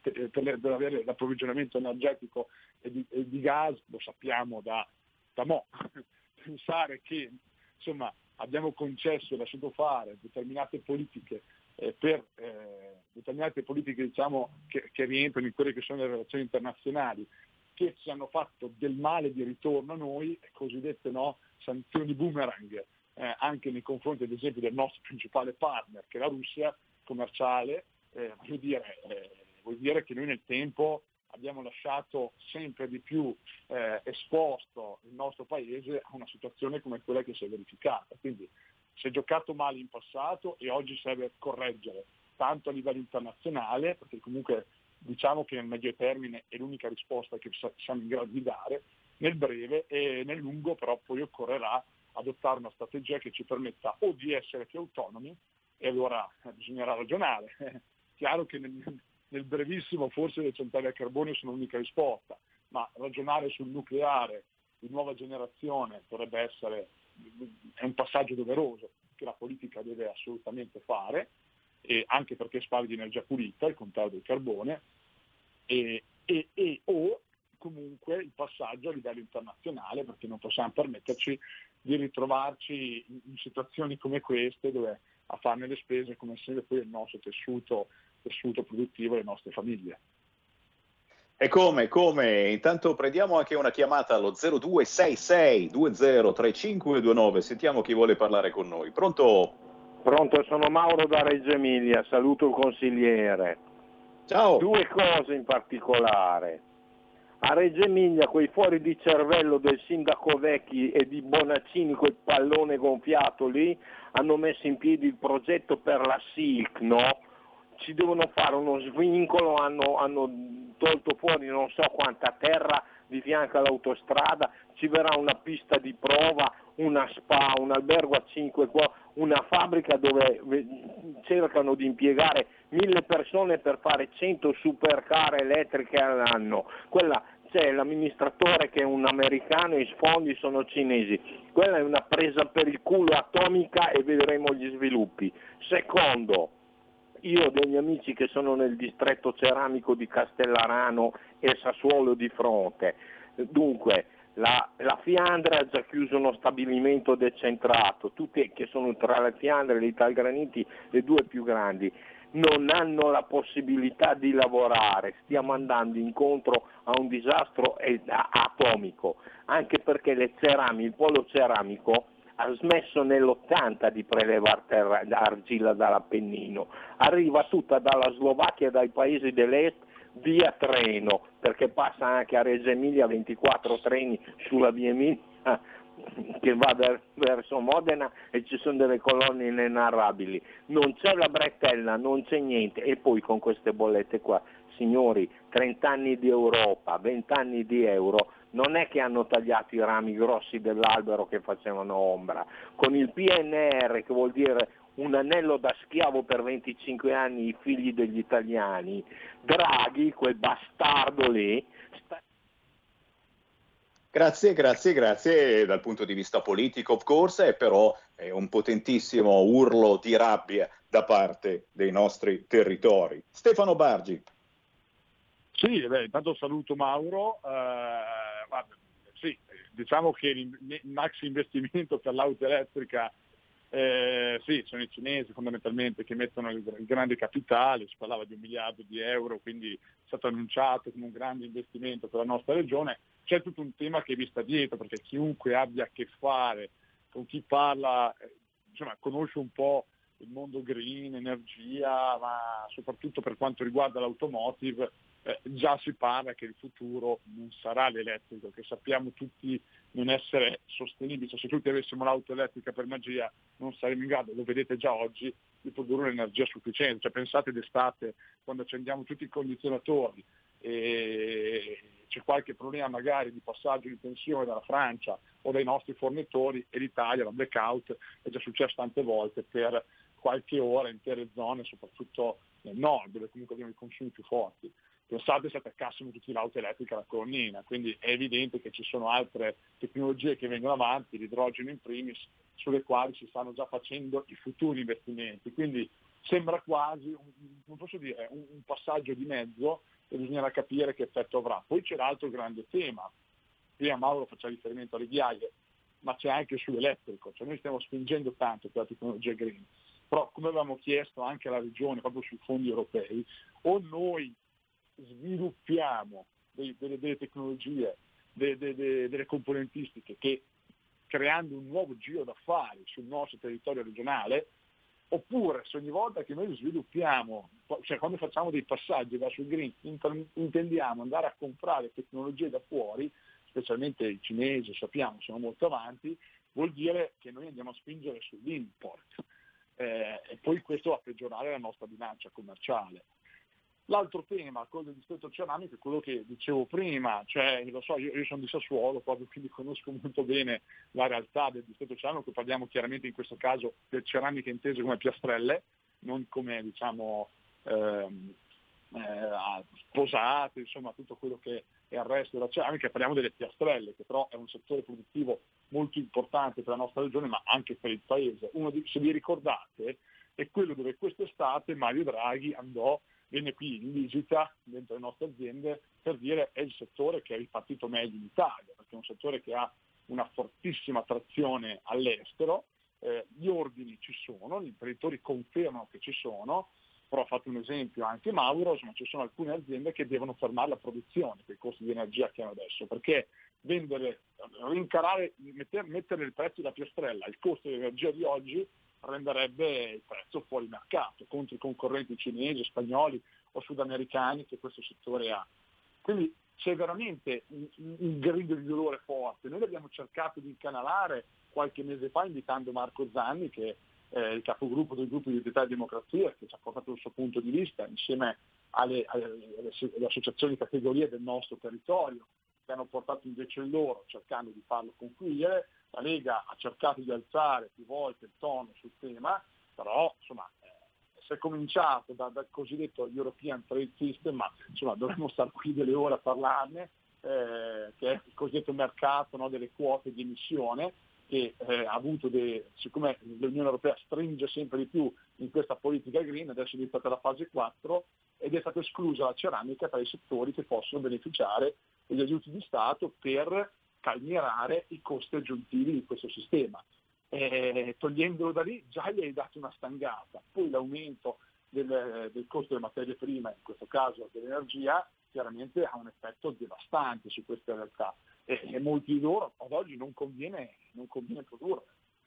per, per avere l'approvvigionamento energetico e di, e di, gas, lo sappiamo da, da mo. <laughs> Pensare che insomma, abbiamo concesso e lasciato fare determinate politiche eh, per eh, determinate politiche diciamo, che, che, rientrano in quelle che sono le relazioni internazionali, che ci hanno fatto del male di ritorno a noi, cosiddette no, sanzioni boomerang, eh, anche nei confronti ad esempio del nostro principale partner, che è la Russia commerciale, eh, vuol dire, eh, vuol dire che noi nel tempo abbiamo lasciato sempre di più eh, esposto il nostro paese a una situazione come quella che si è verificata. Quindi si è giocato male in passato e oggi serve correggere tanto a livello internazionale, perché comunque diciamo che nel medio termine è l'unica risposta che siamo in grado di dare, nel breve e nel lungo però poi occorrerà adottare una strategia che ci permetta o di essere più autonomi, e allora eh, bisognerà ragionare. <laughs> Chiaro che nel, nel brevissimo forse le centrali a carbone sono l'unica risposta, ma ragionare sul nucleare di nuova generazione dovrebbe essere è un passaggio doveroso che la politica deve assolutamente fare, anche perché si di energia pulita, il contrario del carbone, e, e, e, o comunque il passaggio a livello internazionale, perché non possiamo permetterci di ritrovarci in, in situazioni come queste dove a farne le spese come sempre poi il nostro tessuto, tessuto produttivo e le nostre famiglie. E come, come? Intanto prendiamo anche una chiamata allo 0266 203529, sentiamo chi vuole parlare con noi. Pronto? Pronto, sono Mauro da Reggio Emilia, saluto il consigliere. Ciao. Due cose in particolare. A Reggio Emilia quei fuori di cervello del sindaco Vecchi e di Bonaccini, quel pallone gonfiato lì, hanno messo in piedi il progetto per la SILC, no? Ci devono fare uno svincolo, hanno, hanno tolto fuori non so quanta terra di fianco all'autostrada, ci verrà una pista di prova, una spa, un albergo a 5 una fabbrica dove cercano di impiegare mille persone per fare 100 supercar elettriche all'anno. Quella c'è l'amministratore che è un americano e i sfondi sono cinesi. Quella è una presa per il culo atomica e vedremo gli sviluppi. Secondo, io ho degli amici che sono nel distretto ceramico di Castellarano e Sassuolo di fronte. Dunque, la, la, Fiandra ha già chiuso uno stabilimento decentrato, tutti che sono tra la Fiandra e l'Italgraniti le due più grandi, non hanno la possibilità di lavorare, stiamo andando incontro a un disastro atomico, anche perché le cerami, il polo ceramico ha smesso nell'80 di prelevare terra, argilla dall'Appennino, arriva tutta dalla Slovacchia e dai paesi dell'est via treno, perché passa anche a Reggio Emilia 24 treni sulla via Emilia che va verso Modena e ci sono delle colonne inenarrabili. Non c'è la bretella, non c'è niente. E poi con queste bollette qua, signori, 30 anni di Europa, 20 anni di euro, non è che hanno tagliato i rami grossi dell'albero che facevano ombra. Con il PNR, che vuol dire un anello da schiavo per 25 anni i figli degli italiani, Draghi, quel bastardo lì, sta... Grazie, grazie, grazie. Dal punto di vista politico, of course, è però è un potentissimo urlo di rabbia da parte dei nostri territori. Stefano Bargi. Sì, beh, intanto saluto Mauro. Uh, guarda, sì, diciamo che il maxi investimento per l'auto elettrica eh, sì, sono i cinesi fondamentalmente che mettono il, il, grande capitale, si parlava di un miliardo di euro, quindi è stato annunciato come un grande investimento per la nostra regione. C'è tutto un tema che vi sta dietro, perché chiunque abbia a che fare con chi parla, eh, insomma, conosce un po' il mondo green, energia, ma soprattutto per quanto riguarda l'automotive, eh, già si parla che il futuro non sarà l'elettrico, che sappiamo tutti non essere sostenibile, cioè, se tutti avessimo l'auto elettrica per magia non saremmo in grado, lo vedete già oggi, di produrre un'energia sufficiente. Cioè, pensate d'estate quando accendiamo tutti i condizionatori e c'è qualche problema magari di passaggio di tensione dalla Francia o dai nostri fornitori e l'Italia, la blackout, è già successo tante volte per qualche ora in intere zone, soprattutto nel nord, dove comunque abbiamo i consumi più forti pensate se attaccassimo tutti l'auto elettrica alla colonnina, quindi è evidente che ci sono altre tecnologie che vengono avanti, l'idrogeno in primis, sulle quali si stanno già facendo i futuri investimenti. Quindi sembra quasi, un, dire, un, passaggio di mezzo e bisognerà capire che effetto avrà. Poi c'è l'altro grande tema, prima Mauro faceva riferimento alle ghiaie, ma c'è anche sull'elettrico, cioè noi stiamo spingendo tanto per la tecnologia green, però come avevamo chiesto anche alla Regione, proprio sui fondi europei, o noi sviluppiamo dei, delle, delle, tecnologie, de, de, de, delle componentistiche che creando un nuovo giro d'affari sul nostro territorio regionale, oppure se ogni volta che noi sviluppiamo, cioè quando facciamo dei passaggi verso il green, intendiamo andare a comprare tecnologie da fuori, specialmente i cinesi, sappiamo, sono molto avanti, vuol dire che noi andiamo a spingere sull'import. Eh, e poi questo va a peggiorare la nostra bilancia commerciale. L'altro tema, quello del distretto ceramico, è quello che dicevo prima, cioè lo so, io, io sono di Sassuolo, proprio quindi conosco molto bene la realtà del distretto ceramico, parliamo chiaramente in questo caso del ceramica intese come piastrelle, non come diciamo ehm, eh, sposate, insomma tutto quello che è il resto della ceramica, parliamo delle piastrelle, che però è un settore produttivo molto importante per la nostra regione, ma anche per il paese. Uno di, se vi ricordate, è quello dove quest'estate Mario Draghi andò, venne qui in visita dentro le nostre aziende per dire è il settore che è ripartito meglio in Italia, perché è un settore che ha una fortissima attrazione all'estero, eh, gli ordini ci sono, gli imprenditori confermano che ci sono, però ho fatto un esempio anche Mauro, insomma ci sono alcune aziende che devono fermare la produzione per i costi di energia che hanno adesso, perché vendere, rincarare, mettere, mettere il prezzo della piastrella al costo dell'energia di oggi renderebbe il prezzo fuori mercato contro i concorrenti cinesi, spagnoli o sudamericani che questo settore ha. Quindi c'è veramente un, un grido di dolore forte. Noi l'abbiamo cercato di incanalare qualche mese fa invitando Marco Zanni, che è il capogruppo del gruppo di Identità e Democrazia, che ci ha portato il suo punto di vista insieme alle, alle, alle associazioni di categorie del nostro territorio, che hanno portato invece loro cercando di farlo confluire. La Lega ha cercato di alzare più volte il tono sul tema, però insomma, eh, è cominciato da, dal cosiddetto European Trade System, ma insomma, dovremmo stare qui delle ore a parlarne, eh, che è il cosiddetto mercato no, delle quote di emissione, che eh, ha avuto dei, siccome l'Unione Europea stringe sempre di più in questa politica green, adesso è diventata la fase 4 ed è stata esclusa la ceramica tra i settori che possono beneficiare degli aiuti di Stato per calmierare i costi aggiuntivi di questo sistema. Eh, togliendolo da lì già gli hai dato una stangata, poi l'aumento del, del costo delle materie prime, in questo caso dell'energia, chiaramente ha un effetto devastante su queste realtà e, e molti di loro ad oggi non conviene, non conviene produrre.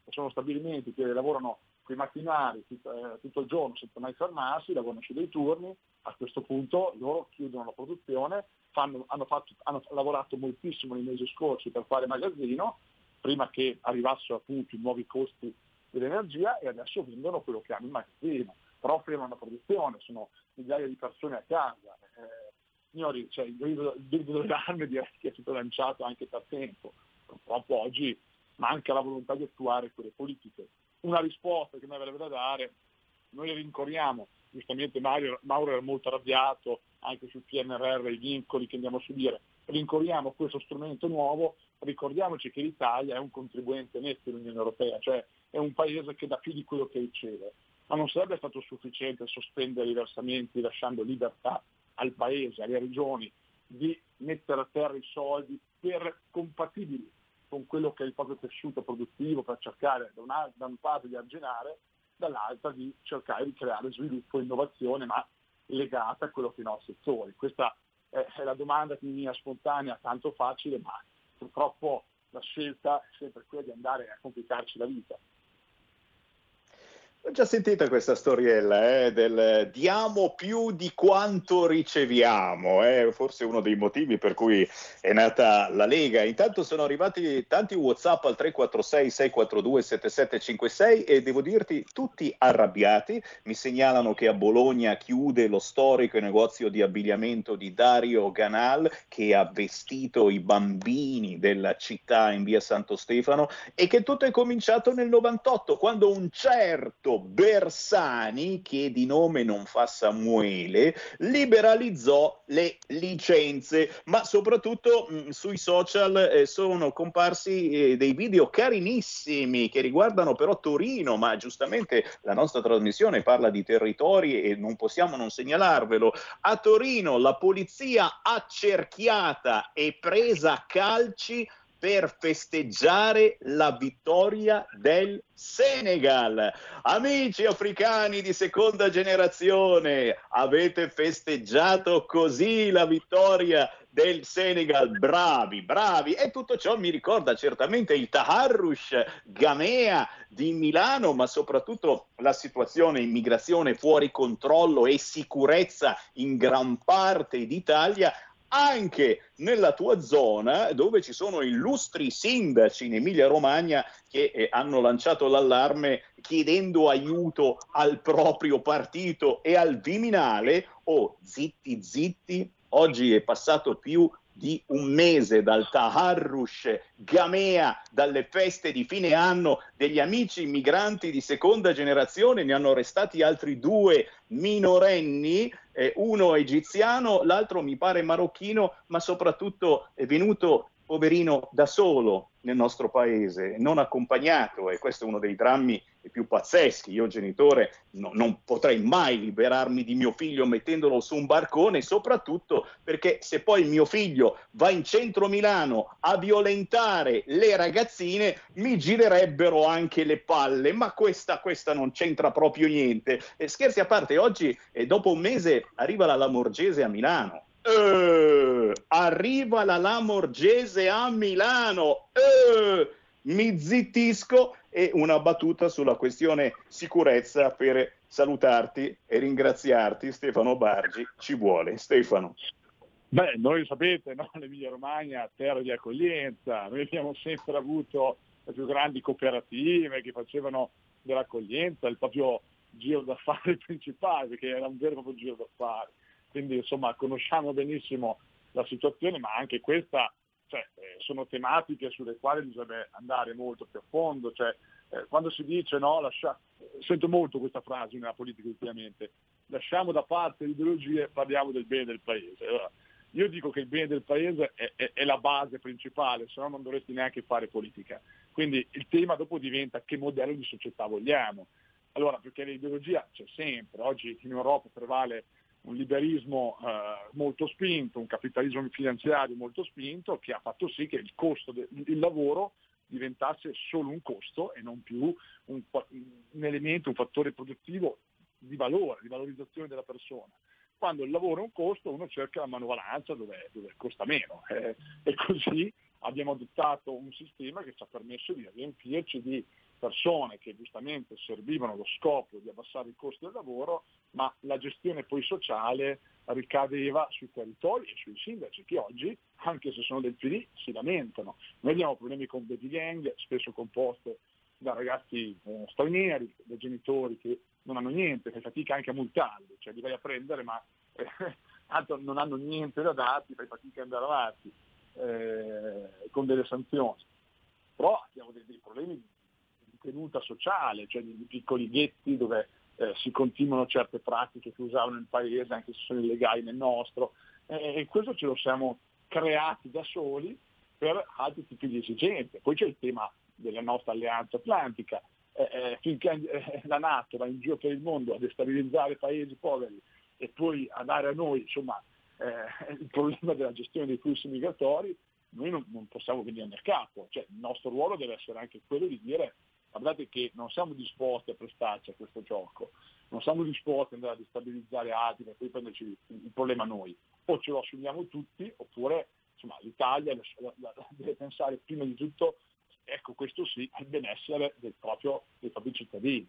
Sono stabilimenti che lavorano con i macchinari tutto, eh, tutto, il giorno senza mai fermarsi, lavorano su dei turni, a questo punto loro chiudono la produzione, fanno, hanno, fatto, hanno, lavorato moltissimo nei mesi scorsi per fare magazzino, prima che arrivassero appunto i nuovi costi dell'energia e adesso vendono quello che hanno in magazzino, però fermano la produzione, sono migliaia di persone a casa. Eh, signori, cioè, il grido, dell'arme che è stato lanciato anche per tempo. Purtroppo oggi manca la volontà di attuare quelle politiche. Una risposta che mi avrebbe da dare, noi rincorriamo, giustamente Mario, Mauro era molto arrabbiato anche sul PNRR, i vincoli che andiamo a subire, rincorriamo questo strumento nuovo, ricordiamoci che l'Italia è un contribuente netto dell'Unione Europea, cioè è un paese che dà più di quello che riceve, ma non sarebbe stato sufficiente sospendere i versamenti lasciando libertà al Paese, alle regioni, di mettere a terra i soldi per compatibili con quello che è il proprio tessuto produttivo per cercare da una, da parte di arginare, dall'altra di cercare di creare sviluppo e innovazione, ma legata a quello che è i nostri settori. Questa è, è la domanda che mi viene spontanea, tanto facile, ma purtroppo la scelta è sempre quella di andare a complicarci la vita. Ho già sentito questa storiella eh, del diamo più di quanto riceviamo, eh, forse uno dei motivi per cui è nata la Lega. Intanto sono arrivati tanti WhatsApp al 346 642 7756 e devo dirti tutti arrabbiati. Mi segnalano che a Bologna chiude lo storico negozio di abbigliamento di Dario Ganal che ha vestito i bambini della città in via Santo Stefano e che tutto è cominciato nel 98 quando un certo Bersani, che di nome non fa Samuele, liberalizzò le licenze, ma soprattutto mh, sui social eh, sono comparsi eh, dei video carinissimi che riguardano però Torino, ma giustamente la nostra trasmissione parla di territori e non possiamo non segnalarvelo. A Torino la polizia accerchiata e presa a calci per festeggiare la vittoria del Senegal. Amici africani di seconda generazione, avete festeggiato così la vittoria del Senegal, bravi, bravi. E tutto ciò mi ricorda certamente il Taharrush Gamea di Milano, ma soprattutto la situazione immigrazione fuori controllo e sicurezza in gran parte d'Italia anche nella tua zona dove ci sono illustri sindaci in Emilia Romagna che eh, hanno lanciato l'allarme chiedendo aiuto al proprio partito e al Viminale. Oh, zitti, zitti, oggi è passato più di un mese dal Taharrush Gamea, dalle feste di fine anno degli amici immigranti di seconda generazione, ne hanno arrestati altri due minorenni, eh, uno egiziano, l'altro mi pare marocchino, ma soprattutto è venuto poverino da solo nel nostro paese, non accompagnato e questo è uno dei drammi più pazzeschi. Io genitore no, non potrei mai liberarmi di mio figlio mettendolo su un barcone, soprattutto perché se poi mio figlio va in centro Milano a violentare le ragazzine, mi girerebbero anche le palle, ma questa, questa non c'entra proprio niente. E scherzi a parte, oggi, eh, dopo un mese, arriva la Lamorgese a Milano Uh, arriva la Lamorgese a Milano. Uh, mi zittisco e una battuta sulla questione sicurezza per salutarti e ringraziarti. Stefano Bargi ci vuole. Stefano. Beh, noi sapete, no? <laughs> l'Emilia Romagna, terra di accoglienza, noi abbiamo sempre avuto le più grandi cooperative che facevano dell'accoglienza il proprio giro d'affari <laughs> principale, perché era un vero e proprio giro d'affari quindi insomma conosciamo benissimo la situazione, ma anche questa cioè, eh, sono tematiche sulle quali bisogna andare molto più a fondo. Cioè, eh, quando si dice no, lascia... sento molto questa frase nella politica ultimamente, lasciamo da parte le ideologie e parliamo del bene del paese. Allora, io dico che il bene del paese è, è, è, la base principale, se no non dovresti neanche fare politica. Quindi il tema dopo diventa che modello di società vogliamo. Allora, perché l'ideologia c'è sempre, oggi in Europa prevale un liberismo eh, molto spinto, un capitalismo finanziario molto spinto che ha fatto sì che il costo del lavoro diventasse solo un costo e non più un, un, elemento, un fattore produttivo di valore, di valorizzazione della persona. Quando il lavoro è un costo uno cerca la manovalanza dove, dove costa meno eh, e così abbiamo adottato un sistema che ci ha permesso di riempirci di persone che giustamente servivano allo scopo di abbassare il costo del lavoro, ma la gestione poi sociale ricadeva sui territori e sui sindaci che oggi, anche se sono del PD, si lamentano. Noi abbiamo problemi con baby gang, spesso composte da ragazzi eh, stranieri, da genitori che non hanno niente, fai fatica anche a multarli, cioè li vai a prendere ma eh, <laughs> tanto non hanno niente da darti, fai fatica ad andare avanti eh, con delle sanzioni. Però abbiamo dei, dei problemi tenuta sociale, cioè di, piccoli ghetti dove eh, si continuano certe pratiche che usavano nel paese, anche se sono illegali nel nostro, eh, e questo ce lo siamo creati da soli per altri tipi di esigenze. Poi c'è il tema della nostra alleanza atlantica, eh, eh finché eh, la Nato va in giro per il mondo a destabilizzare paesi poveri e poi a dare a noi insomma, eh, il problema della gestione dei flussi migratori, noi non, non possiamo venire a capo, cioè, il nostro ruolo deve essere anche quello di dire guardate che non siamo disposti a prestarci a questo gioco, non siamo disposti ad andare a destabilizzare altri per poi prenderci il problema noi. O ce lo assumiamo tutti, oppure insomma, l'Italia deve pensare prima di tutto, ecco questo sì, al benessere del proprio, dei propri cittadini.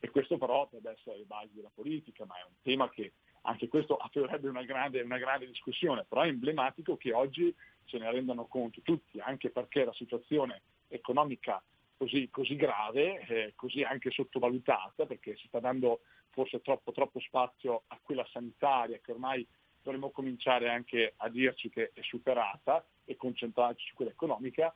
E questo però deve essere le basi della politica, ma è un tema che anche questo aprirebbe una grande, una grande discussione, però è emblematico che oggi se ne rendano conto tutti, anche perché la situazione economica così, così grave, eh, così anche sottovalutata, perché si sta dando forse troppo, troppo spazio a quella sanitaria che ormai dovremmo cominciare anche a dirci che è superata e concentrarci su quella economica,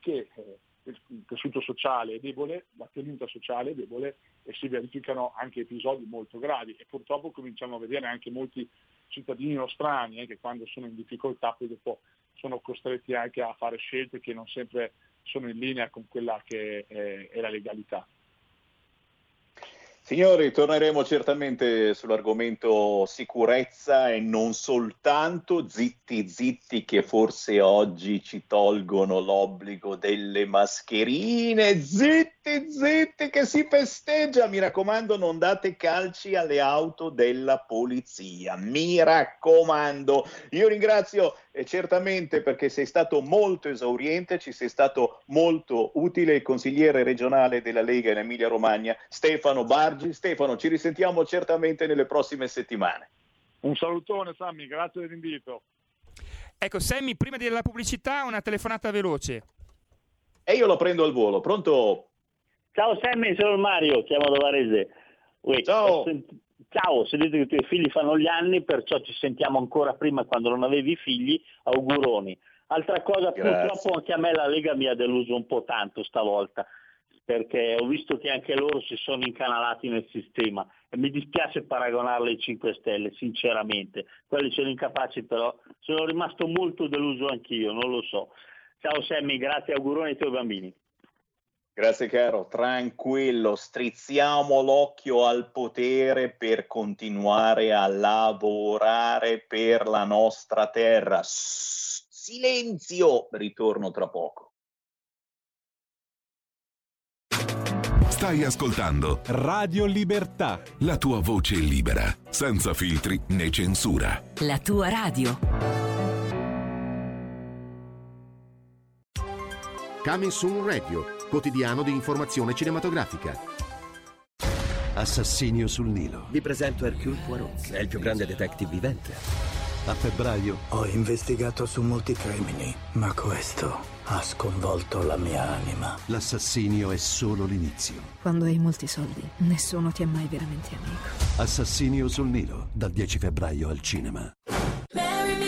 che eh, il tessuto sociale è debole, la tenuta sociale è debole e si verificano anche episodi molto gravi. E purtroppo cominciamo a vedere anche molti cittadini nostrani eh, che quando sono in difficoltà poi dopo sono costretti anche a fare scelte che non sempre sono in linea con quella che è, è la legalità. Signori, torneremo certamente sull'argomento sicurezza e non soltanto, zitti zitti che forse oggi ci tolgono l'obbligo delle mascherine, zitti zitti che si festeggia, mi raccomando non date calci alle auto della polizia, mi raccomando. Io ringrazio eh, certamente perché sei stato molto esauriente, ci sei stato molto utile il consigliere regionale della Lega in Emilia Romagna, Stefano Bargi. Stefano, ci risentiamo certamente nelle prossime settimane. Un salutone Sammy, grazie dell'invito. Ecco, Sammy, prima della pubblicità, una telefonata veloce. E io lo prendo al volo. Pronto? Ciao Sammy, sono Mario, chiamo da Varese. Ui, Ciao. sent- Ciao, ho sentito che i tuoi figli fanno gli anni, perciò ci sentiamo ancora prima quando non avevi figli. Auguroni. Altra cosa, Grazie. purtroppo anche a me la Lega mi ha deluso un po' tanto stavolta, perché ho visto che anche loro si sono incanalati nel sistema e mi dispiace paragonarle ai 5 Stelle, sinceramente. Quelli sono incapaci, però sono rimasto molto deluso anch'io, non lo so. Ciao Sammy, grazie, auguroni ai tuoi bambini. Grazie caro, tranquillo, strizziamo l'occhio al potere per continuare a lavorare per la nostra terra. Silenzio, ritorno tra poco. Stai ascoltando Radio Libertà. la tua voce libera, senza filtri né censura. La tua radio. Coming Soon Radio, quotidiano di informazione cinematografica. Assassinio sul Nilo. Vi presento Hercule Poirot, è il più grande detective vivente. A febbraio Ho investigato su molti crimini, ma questo ha sconvolto la mia anima. l'assassinio è solo l'inizio. Quando hai molti soldi, nessuno ti è mai veramente amico. Assassinio sul Nilo, dal 10 febbraio al cinema.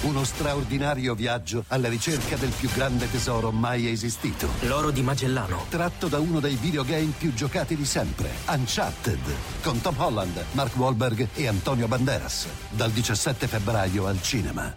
Uno straordinario viaggio alla ricerca del più grande tesoro mai esistito. L'oro di Magellano. Tratto da uno dei videogame più giocati di sempre, Uncharted, con Tom Holland, Mark Wahlberg e Antonio Banderas. Dal 17 febbraio al cinema.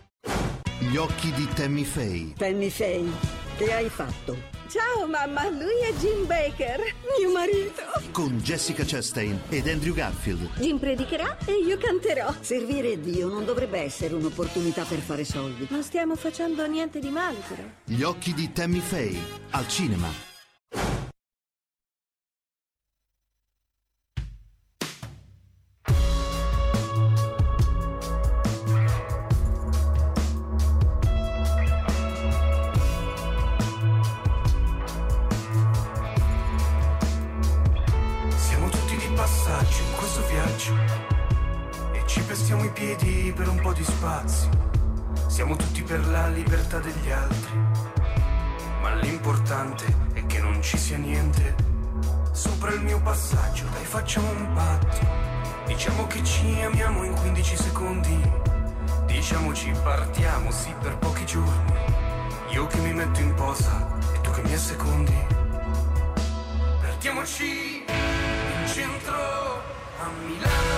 Gli occhi di Tammy Faye. Penny Faye, che hai fatto? Ciao mamma, lui è Jim Baker, mio marito. Con Jessica Chastain ed Andrew Garfield. Jim predicherà e io canterò. Servire Dio non dovrebbe essere un'opportunità per fare soldi. Non stiamo facendo niente di male però. Gli occhi di Tammy Faye. Al cinema. Per un po' di spazio. Siamo tutti per la libertà degli altri, ma l'importante è che non ci sia niente sopra il mio passaggio. Dai, facciamo un patto. Diciamo che ci amiamo in 15 secondi. Diciamoci partiamo, sì, per pochi giorni. Io che mi metto in posa e tu che mi assecondi. Perdiamoci in centro a Milano.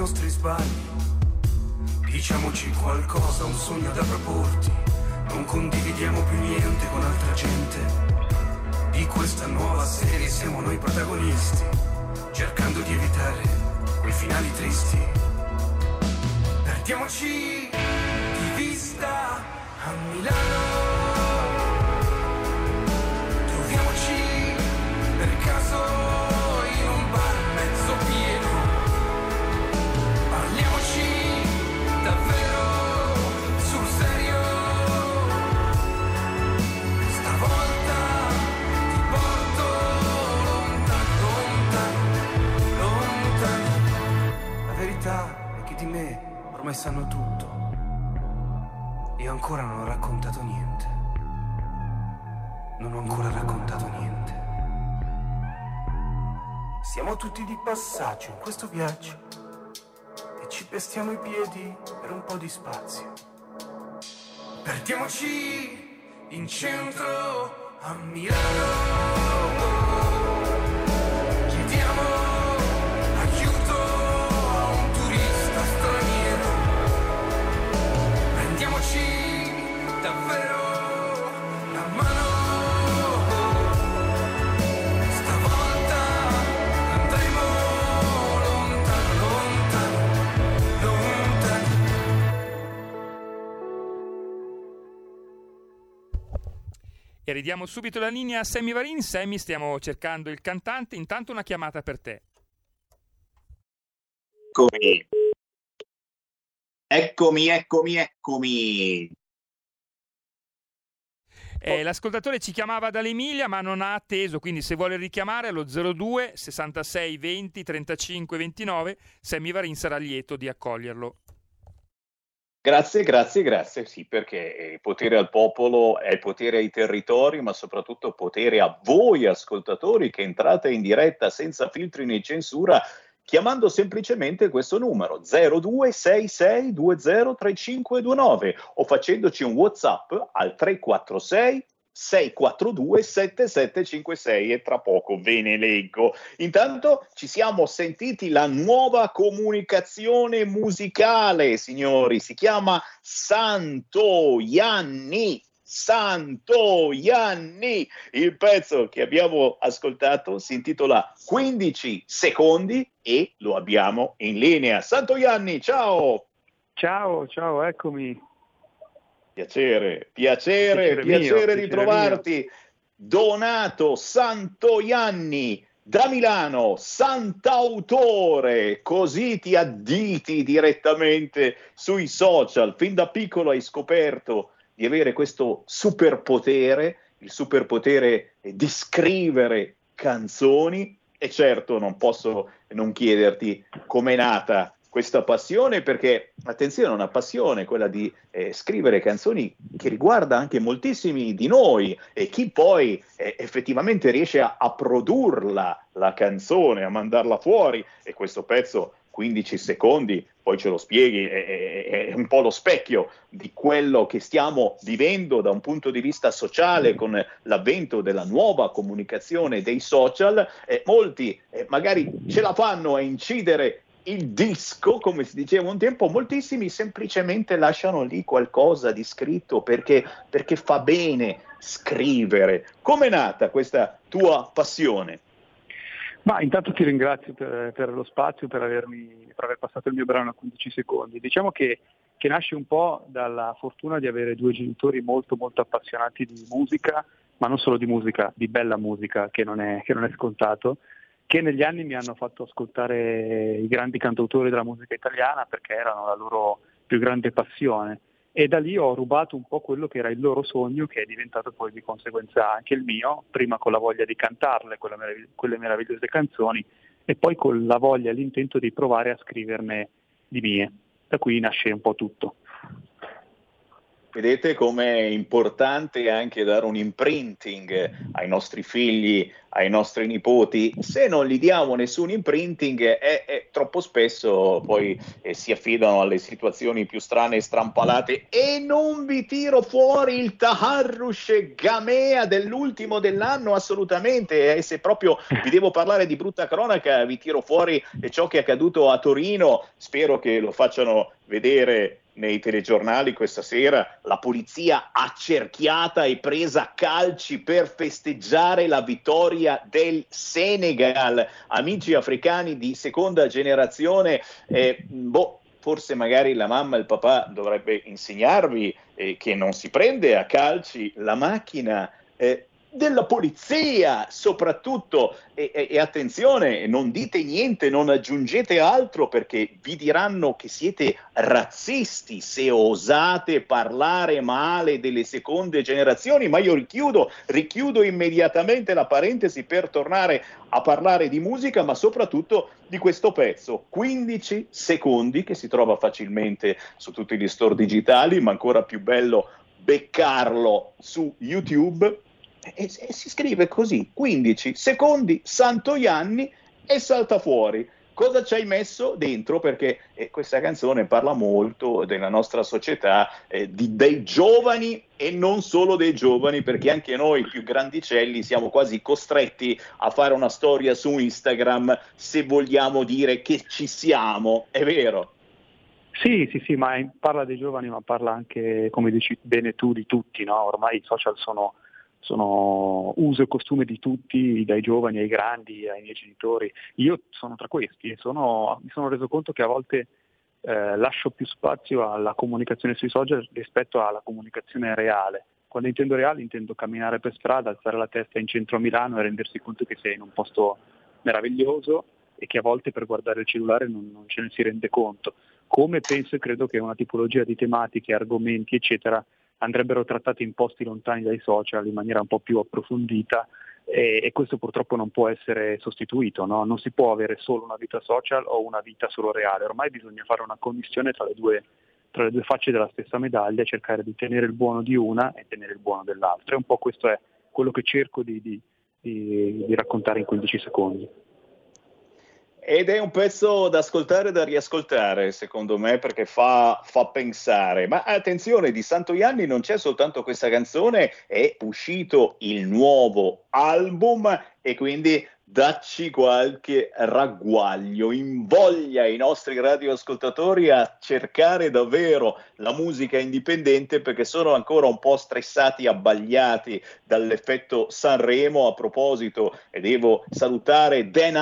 Nostri sbagli. Diciamoci qualcosa, un sogno da proporti. Non condividiamo più niente con altra gente. Di questa nuova serie siamo noi protagonisti, cercando di evitare quei finali tristi. Perdiamoci di vista a Milano. Ormai sanno tutto. Io ancora non ho raccontato niente. Non ho ancora raccontato niente. Siamo tutti di passaggio in questo viaggio e ci pestiamo i piedi per un po' di spazio. Perdiamoci in centro a Milano. E ridiamo subito la linea a Sammy Varin. Sammy, stiamo cercando il cantante. Intanto una chiamata per te. Eccomi. Eccomi, eccomi, eccomi. Eh, l'ascoltatore ci chiamava dall'Emilia ma non ha atteso, quindi se vuole richiamare allo 02 66 20 35 29, Sammy Varin sarà lieto di accoglierlo. Grazie, grazie, grazie. Sì, perché potere al popolo è potere ai territori, ma soprattutto potere a voi ascoltatori che entrate in diretta senza filtri né censura chiamando semplicemente questo numero 0266203529 o facendoci un WhatsApp al 346 642 7756 e tra poco ve ne leggo. Intanto ci siamo sentiti la nuova comunicazione musicale, signori, si chiama Santo Ianni Santo Ianni. Il pezzo che abbiamo ascoltato si intitola 15 secondi e lo abbiamo in linea. Santo Ianni, ciao! Ciao, ciao, eccomi. Piacere, piacere, piacere, piacere di trovarti. Mio. Donato Santo Ianni da Milano, Sant'autore, così ti additi direttamente sui social. Fin da piccolo hai scoperto di avere questo superpotere, il superpotere di scrivere canzoni e certo non posso non chiederti com'è nata questa passione perché, attenzione, è una passione quella di eh, scrivere canzoni che riguarda anche moltissimi di noi e chi poi eh, effettivamente riesce a, a produrla la canzone, a mandarla fuori e questo pezzo 15 secondi, poi ce lo spieghi, è, è, un po' lo specchio di quello che stiamo vivendo da un punto di vista sociale con l'avvento della nuova comunicazione dei social. Eh, molti eh, magari ce la fanno a incidere il disco, come si diceva un tempo, moltissimi semplicemente lasciano lì qualcosa di scritto perché, perché fa bene scrivere. Come è nata questa tua passione? Ma intanto ti ringrazio per, per lo spazio, per, avermi, per, aver passato il mio brano a 15 secondi. Diciamo che, che, nasce un po' dalla fortuna di avere due genitori molto molto appassionati di musica, ma non solo di musica, di bella musica, che non è, che non è scontato, che negli anni mi hanno fatto ascoltare i grandi cantautori della musica italiana perché erano la loro più grande passione e da lì ho rubato un po' quello che era il loro sogno che è diventato poi di conseguenza anche il mio, prima con la voglia di cantarle meravigli- quelle meravigliose canzoni e poi con la voglia e l'intento di provare a scriverne di mie. Da qui nasce un po' tutto. Vedete com'è importante anche dare un imprinting ai nostri figli, ai nostri nipoti. Se non gli diamo nessun imprinting, è, è troppo spesso poi eh, si affidano alle situazioni più strane e strampalate. E non vi tiro fuori il Taharrush Gamea dell'ultimo dell'anno, assolutamente. E se proprio vi devo parlare di brutta cronaca, vi tiro fuori ciò che è accaduto a Torino. Spero che lo facciano vedere nei telegiornali questa sera, la polizia accerchiata e presa a calci per festeggiare la vittoria del Senegal. Amici africani di seconda generazione, eh, boh, forse magari la mamma e il papà dovrebbe insegnarvi eh, che non si prende a calci la macchina. Eh, della polizia soprattutto e, e, e, attenzione non dite niente non aggiungete altro perché vi diranno che siete razzisti se osate parlare male delle seconde generazioni. Ma io richiudo richiudo immediatamente la parentesi per tornare a parlare di musica ma soprattutto di questo pezzo. 15 secondi che si trova facilmente su tutti gli store digitali ma ancora più bello beccarlo su YouTube e, e, si scrive così, 15 secondi, Santo Ianni e salta fuori. Cosa ci hai messo dentro? Perché eh, questa canzone parla molto della nostra società, eh, di, dei giovani e non solo dei giovani, perché anche noi più grandicelli siamo quasi costretti a fare una storia su Instagram se vogliamo dire che ci siamo, è vero? Sì, sì, sì, ma parla dei giovani, ma parla anche, come dici bene tu, di tutti, no? Ormai i social sono sono uso e costume di tutti, dai giovani ai grandi, ai miei genitori. Io sono tra questi e sono, mi sono reso conto che a volte eh, lascio più spazio alla comunicazione sui social rispetto alla comunicazione reale. Quando intendo reale intendo camminare per strada, alzare la testa in centro a Milano e rendersi conto che sei in un posto meraviglioso e che a volte per guardare il cellulare non, non ce ne si rende conto. Come penso e credo che una tipologia di tematiche, argomenti, eccetera, andrebbero trattati in posti lontani dai social in maniera un po' più approfondita e, e questo purtroppo non può essere sostituito, no? non si può avere solo una vita social o una vita solo reale, ormai bisogna fare una commissione tra le due, tra le due facce della stessa medaglia, cercare di tenere il buono di una e tenere il buono dell'altra e un po' questo è quello che cerco di, di, di, di raccontare in 15 secondi. Ed è un pezzo da ascoltare e da riascoltare, secondo me, perché fa, fa, pensare. Ma attenzione, di Santo Ianni non c'è soltanto questa canzone, è uscito il nuovo album e quindi dacci qualche ragguaglio, invoglia i nostri radioascoltatori a cercare davvero la musica indipendente perché sono ancora un po' stressati, abbagliati dall'effetto Sanremo. A proposito, e devo salutare Dan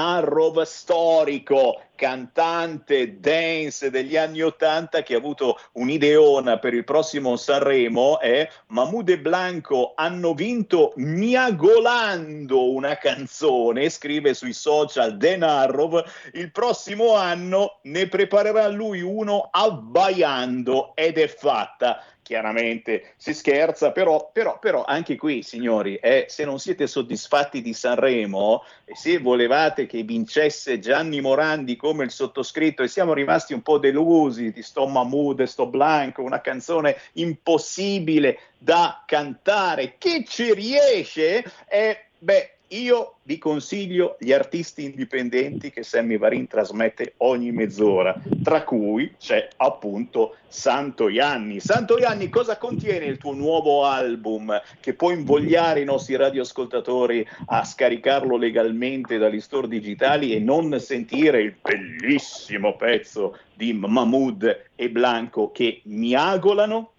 storico cantante dance degli anni Ottanta che ha avuto un'ideona per il prossimo Sanremo è Mahmoud e Blanco hanno vinto miagolando una canzone, scrive sui social Denarov, il prossimo anno ne preparerà lui uno abbaiando ed è fatta chiaramente si scherza, però, però, però anche qui, signori, eh, se non siete soddisfatti di Sanremo e se volevate che vincesse Gianni Morandi come il sottoscritto e siamo rimasti un po' delusi di sto Mahmood e sto Blanco, una canzone impossibile da cantare, che ci riesce, eh, beh, io vi consiglio gli artisti indipendenti che Sammy Varin trasmette ogni mezz'ora, tra cui c'è appunto Santo Ianni. Santo Ianni, cosa contiene il tuo nuovo album che può invogliare i nostri radioascoltatori a scaricarlo legalmente dagli store digitali e non sentire il bellissimo pezzo di Mahmood e Blanco che miagolano?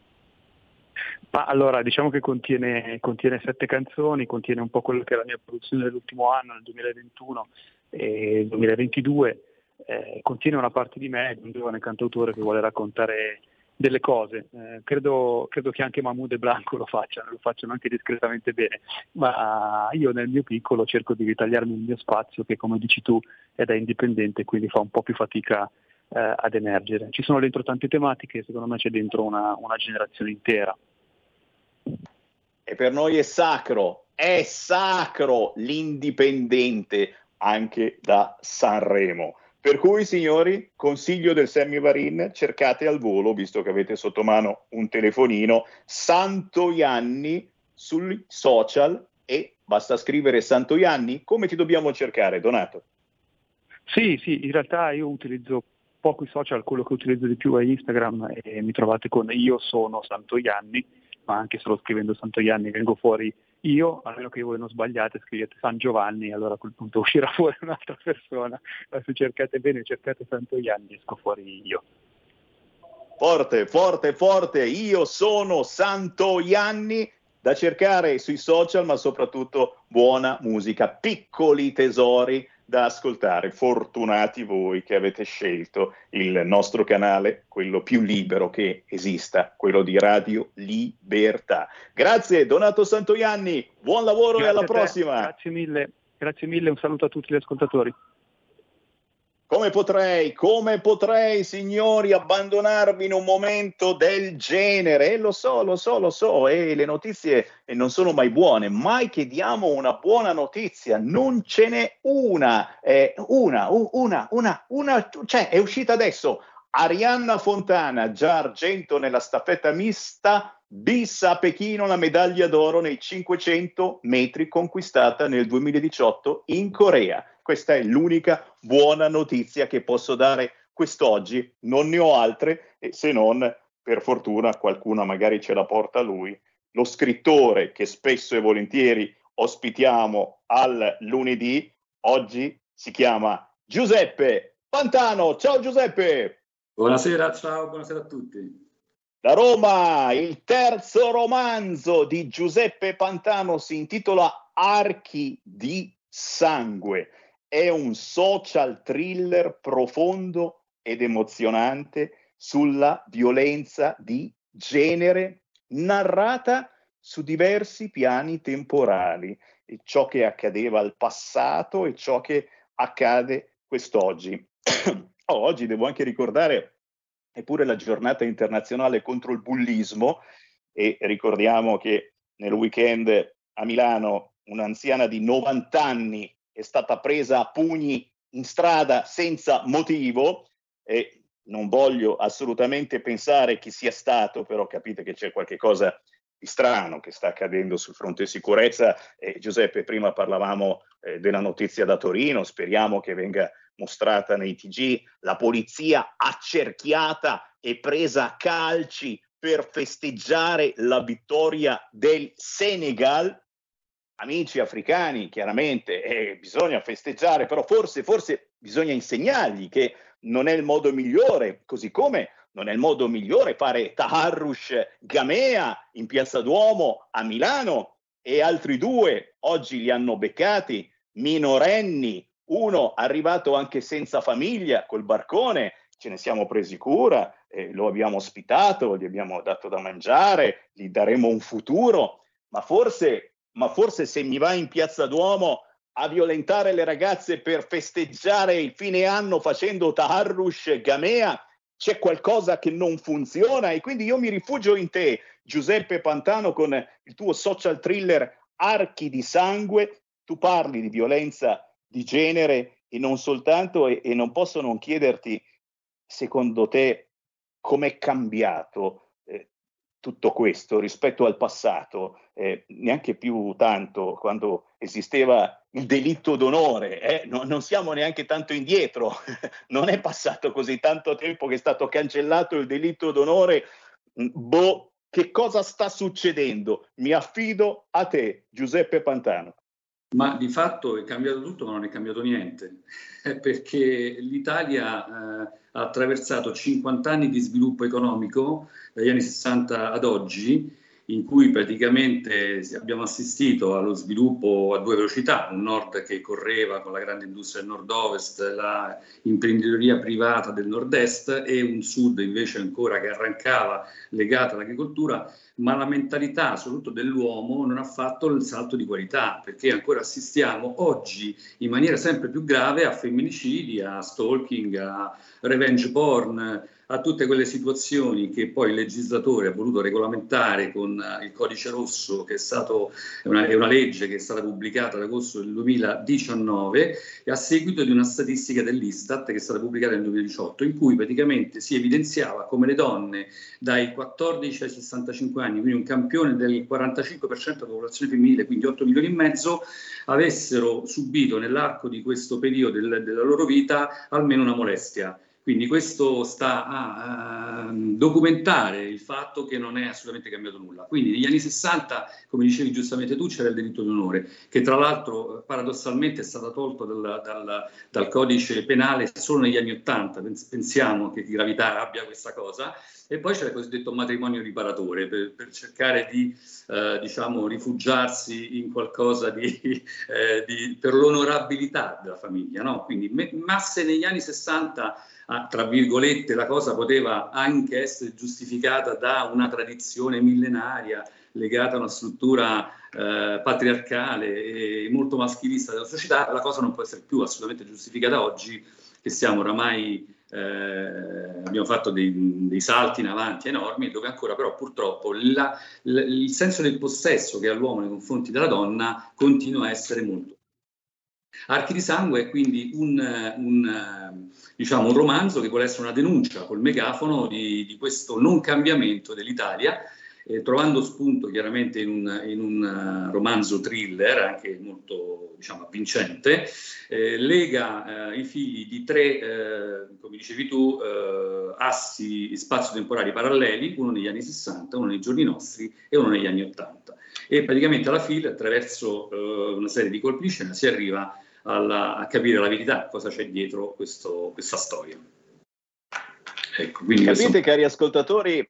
Ma allora, diciamo che contiene, contiene, sette canzoni, contiene un po' quello che è la mia produzione dell'ultimo anno, nel 2021 e 2022, eh, contiene una parte di me, di un giovane cantautore che vuole raccontare delle cose. Eh, credo, credo, che anche Mahmoud e Blanco lo facciano, lo facciano anche discretamente bene, ma io nel mio piccolo cerco di ritagliarmi il mio spazio che come dici tu è da indipendente, quindi fa un po' più fatica eh, ad emergere. Ci sono dentro tante tematiche, secondo me c'è dentro una, una generazione intera. E per noi è sacro, è sacro l'indipendente anche da Sanremo. Per cui, signori, consiglio del Sammy Varin, cercate al volo, visto che avete sotto mano un telefonino, Santo Ianni sui social e basta scrivere Santo Ianni. Come ti dobbiamo cercare, Donato? Sì, sì, in realtà io utilizzo poco i social, quello che utilizzo di più è Instagram e mi trovate con Io sono Santo Ianni ma anche solo scrivendo Santo Gianni vengo fuori io, a meno che voi non sbagliate, scrivete San Giovanni, allora a quel punto <laughs> uscirà fuori un'altra persona, ma se cercate bene, cercate Santo Gianni, esco fuori io. Forte, forte, forte, io sono Santo Ianni da cercare sui social, ma soprattutto buona musica, piccoli tesori da ascoltare. Fortunati voi che avete scelto il nostro canale, quello più libero che esista, quello di Radio Libertà. Grazie Donato Santoianni, buon lavoro Grazie e alla prossima. Grazie mille, grazie mille, un saluto a tutti gli ascoltatori. Come potrei, come potrei, signori, abbandonarvi in un momento del genere? E lo so, lo so, lo so, e le notizie non sono mai buone, mai che diamo una buona notizia, non ce n'è una, eh, una, una, una, una, cioè è uscita adesso. Arianna Fontana, già argento nella staffetta mista, bis a Pechino la medaglia d'oro nei 500 metri conquistata nel 2018 in Corea. Questa è l'unica buona notizia che posso dare quest'oggi, non ne ho altre, se non, per fortuna, qualcuna magari ce la porta lui, lo scrittore che spesso e volentieri ospitiamo al lunedì, oggi si chiama Giuseppe Pantano. Ciao Giuseppe! Buonasera, ciao, buonasera a tutti. Da Roma, il terzo romanzo di Giuseppe Pantano si intitola Archi di sangue è un social thriller profondo ed emozionante sulla violenza di genere narrata su diversi piani temporali, ciò che accadeva al passato e ciò che accade quest'oggi. <clears throat> oh, oggi devo anche ricordare eppure la giornata internazionale contro il bullismo e ricordiamo che nel weekend a Milano un'anziana di 90 anni è stata presa a pugni in strada senza motivo e non voglio assolutamente pensare chi sia stato, però capite che c'è qualche cosa di strano che sta accadendo sul fronte sicurezza. Eh, Giuseppe, prima parlavamo eh, della notizia da Torino, speriamo che venga mostrata nei TG, la polizia accerchiata e presa a calci per festeggiare la vittoria del Senegal. Amici africani, chiaramente eh, bisogna festeggiare, però forse, forse bisogna insegnargli che non è il modo migliore, così come non è il modo migliore fare Taharrush Gamea in Piazza Duomo a Milano e altri due oggi li hanno beccati, minorenni, uno arrivato anche senza famiglia col barcone, ce ne siamo presi cura, eh, lo abbiamo ospitato, gli abbiamo dato da mangiare, gli daremo un futuro, ma forse, ma forse se mi va in Piazza Duomo a violentare le ragazze per festeggiare il fine anno facendo Taharrush Gamea, c'è qualcosa che non funziona e quindi io mi rifugio in te, Giuseppe Pantano, con il tuo social thriller Archi di sangue. Tu parli di violenza di genere e non soltanto, e, e non posso non chiederti, secondo te, com'è cambiato tutto questo rispetto al passato, eh, neanche più tanto quando esisteva il delitto d'onore, eh? no, non siamo neanche tanto indietro, <laughs> non è passato così tanto tempo che è stato cancellato il delitto d'onore. Mm, boh, che cosa sta succedendo? Mi affido a te, Giuseppe Pantano. Ma di fatto è cambiato tutto, ma non è cambiato niente, <laughs> perché l'Italia eh, ha attraversato 50 anni di sviluppo economico dagli anni 60 ad oggi in cui praticamente abbiamo assistito allo sviluppo a due velocità, un nord che correva con la grande industria del nord-ovest, la imprenditoria privata del nord-est e un sud invece ancora che arrancava legato all'agricoltura, ma la mentalità soprattutto dell'uomo non ha fatto il salto di qualità, perché ancora assistiamo oggi in maniera sempre più grave a femminicidi, a stalking, a revenge porn, a tutte quelle situazioni che poi il legislatore ha voluto regolamentare con uh, il codice rosso, che è, stato, è, una, è una legge che è stata pubblicata ad agosto del 2019, a seguito di una statistica dell'Istat che è stata pubblicata nel 2018, in cui praticamente si evidenziava come le donne dai 14 ai 65 anni, quindi un campione del 45% della popolazione femminile, quindi 8 milioni e mezzo, avessero subito nell'arco di questo periodo del, della loro vita almeno una molestia quindi questo sta a, a documentare il fatto che non è assolutamente cambiato nulla. Quindi negli anni 60, come dicevi giustamente tu, c'era il diritto d'onore, che tra l'altro paradossalmente è stato tolto dal, dal, dal codice penale solo negli anni 80, pensiamo che di gravità abbia questa cosa, e poi c'è il cosiddetto matrimonio riparatore per, per cercare di eh, diciamo, rifugiarsi in qualcosa di, <laughs> eh, di, per l'onorabilità della famiglia. No? Quindi, ma se negli anni 60 tra virgolette, la cosa poteva anche essere giustificata da una tradizione millenaria legata a una struttura eh, patriarcale e molto maschilista della società, la cosa non può essere più assolutamente giustificata oggi che siamo oramai eh, abbiamo fatto dei, dei, salti in avanti enormi dove ancora però purtroppo la, la, il senso del possesso che ha l'uomo nei confronti della donna continua a essere molto. Archi di sangue è quindi un, un diciamo, un romanzo che vuole essere una denuncia col megafono di, di questo non cambiamento dell'Italia, eh, trovando spunto chiaramente in un, in un uh, romanzo thriller, anche molto diciamo, avvincente, eh, lega eh, i figli di tre, eh, come dicevi tu, eh, assi spazio-temporali paralleli, uno negli anni 60, uno nei giorni nostri e uno negli anni 80. E praticamente alla fine, attraverso eh, una serie di colpi di scena, si arriva alla, a capire la verità, cosa c'è dietro questo, questa storia. Ecco, capite, questo... cari ascoltatori,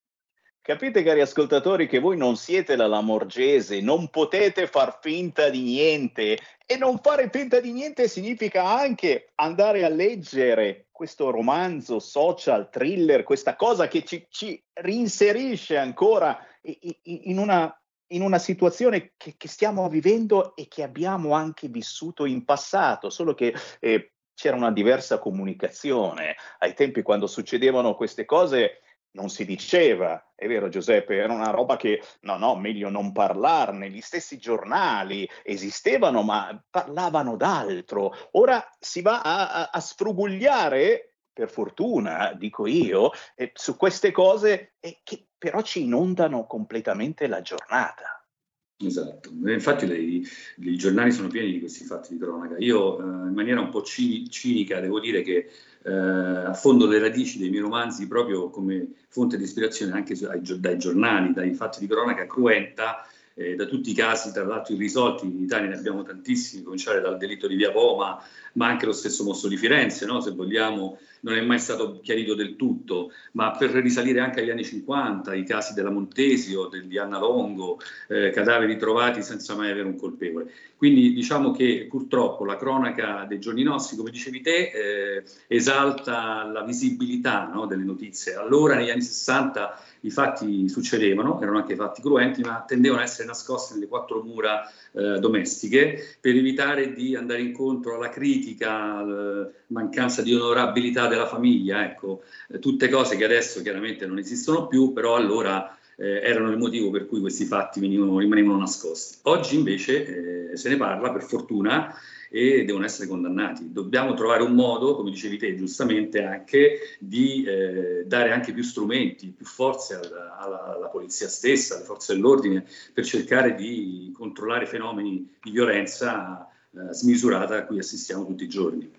capite, cari ascoltatori, che voi non siete la Lamorgese, non potete far finta di niente. E non fare finta di niente significa anche andare a leggere questo romanzo social, thriller, questa cosa che ci, ci rinserisce ancora in una in una situazione che, che, stiamo vivendo e che abbiamo anche vissuto in passato, solo che eh, c'era una diversa comunicazione. Ai tempi quando succedevano queste cose non si diceva, è vero Giuseppe, era una roba che no, no, meglio non parlarne, gli stessi giornali esistevano ma parlavano d'altro, ora si va a, a, a sfrugugliare, per fortuna dico io, eh, su queste cose eh, che però ci inondano completamente la giornata. Esatto, infatti i, giornali sono pieni di questi fatti di cronaca. Io eh, in maniera un po' cinica devo dire che eh, affondo le radici dei miei romanzi proprio come fonte di ispirazione anche su, ai, dai giornali, dai fatti di cronaca cruenta, eh, da tutti i casi tra l'altro irrisolti, in Italia ne abbiamo tantissimi, cominciare dal delitto di Via Poma, ma anche lo stesso mostro di Firenze, no? se vogliamo, non è mai stato chiarito del tutto, ma per risalire anche agli anni 50, i casi della Montesio, del, di Anna Longo, eh, cadaveri trovati senza mai avere un colpevole. Quindi diciamo che purtroppo la cronaca dei giorni nostri, come dicevi te, eh, esalta la visibilità no, delle notizie. Allora negli anni 60 i fatti succedevano, erano anche fatti cruenti, ma tendevano a essere nascosti nelle quattro mura eh, domestiche per evitare di andare incontro alla critica, alla mancanza di onorabilità della famiglia, ecco, eh, tutte cose che adesso chiaramente non esistono più, però allora eh, erano il motivo per cui questi fatti venivano, rimanevano nascosti. Oggi invece eh, se ne parla, per fortuna, e devono essere condannati. Dobbiamo trovare un modo, come dicevi te giustamente, anche di eh, dare anche più strumenti, più forze alla, alla, alla, polizia stessa, alle forze dell'ordine, per cercare di controllare fenomeni di violenza eh, smisurata a cui assistiamo tutti i giorni.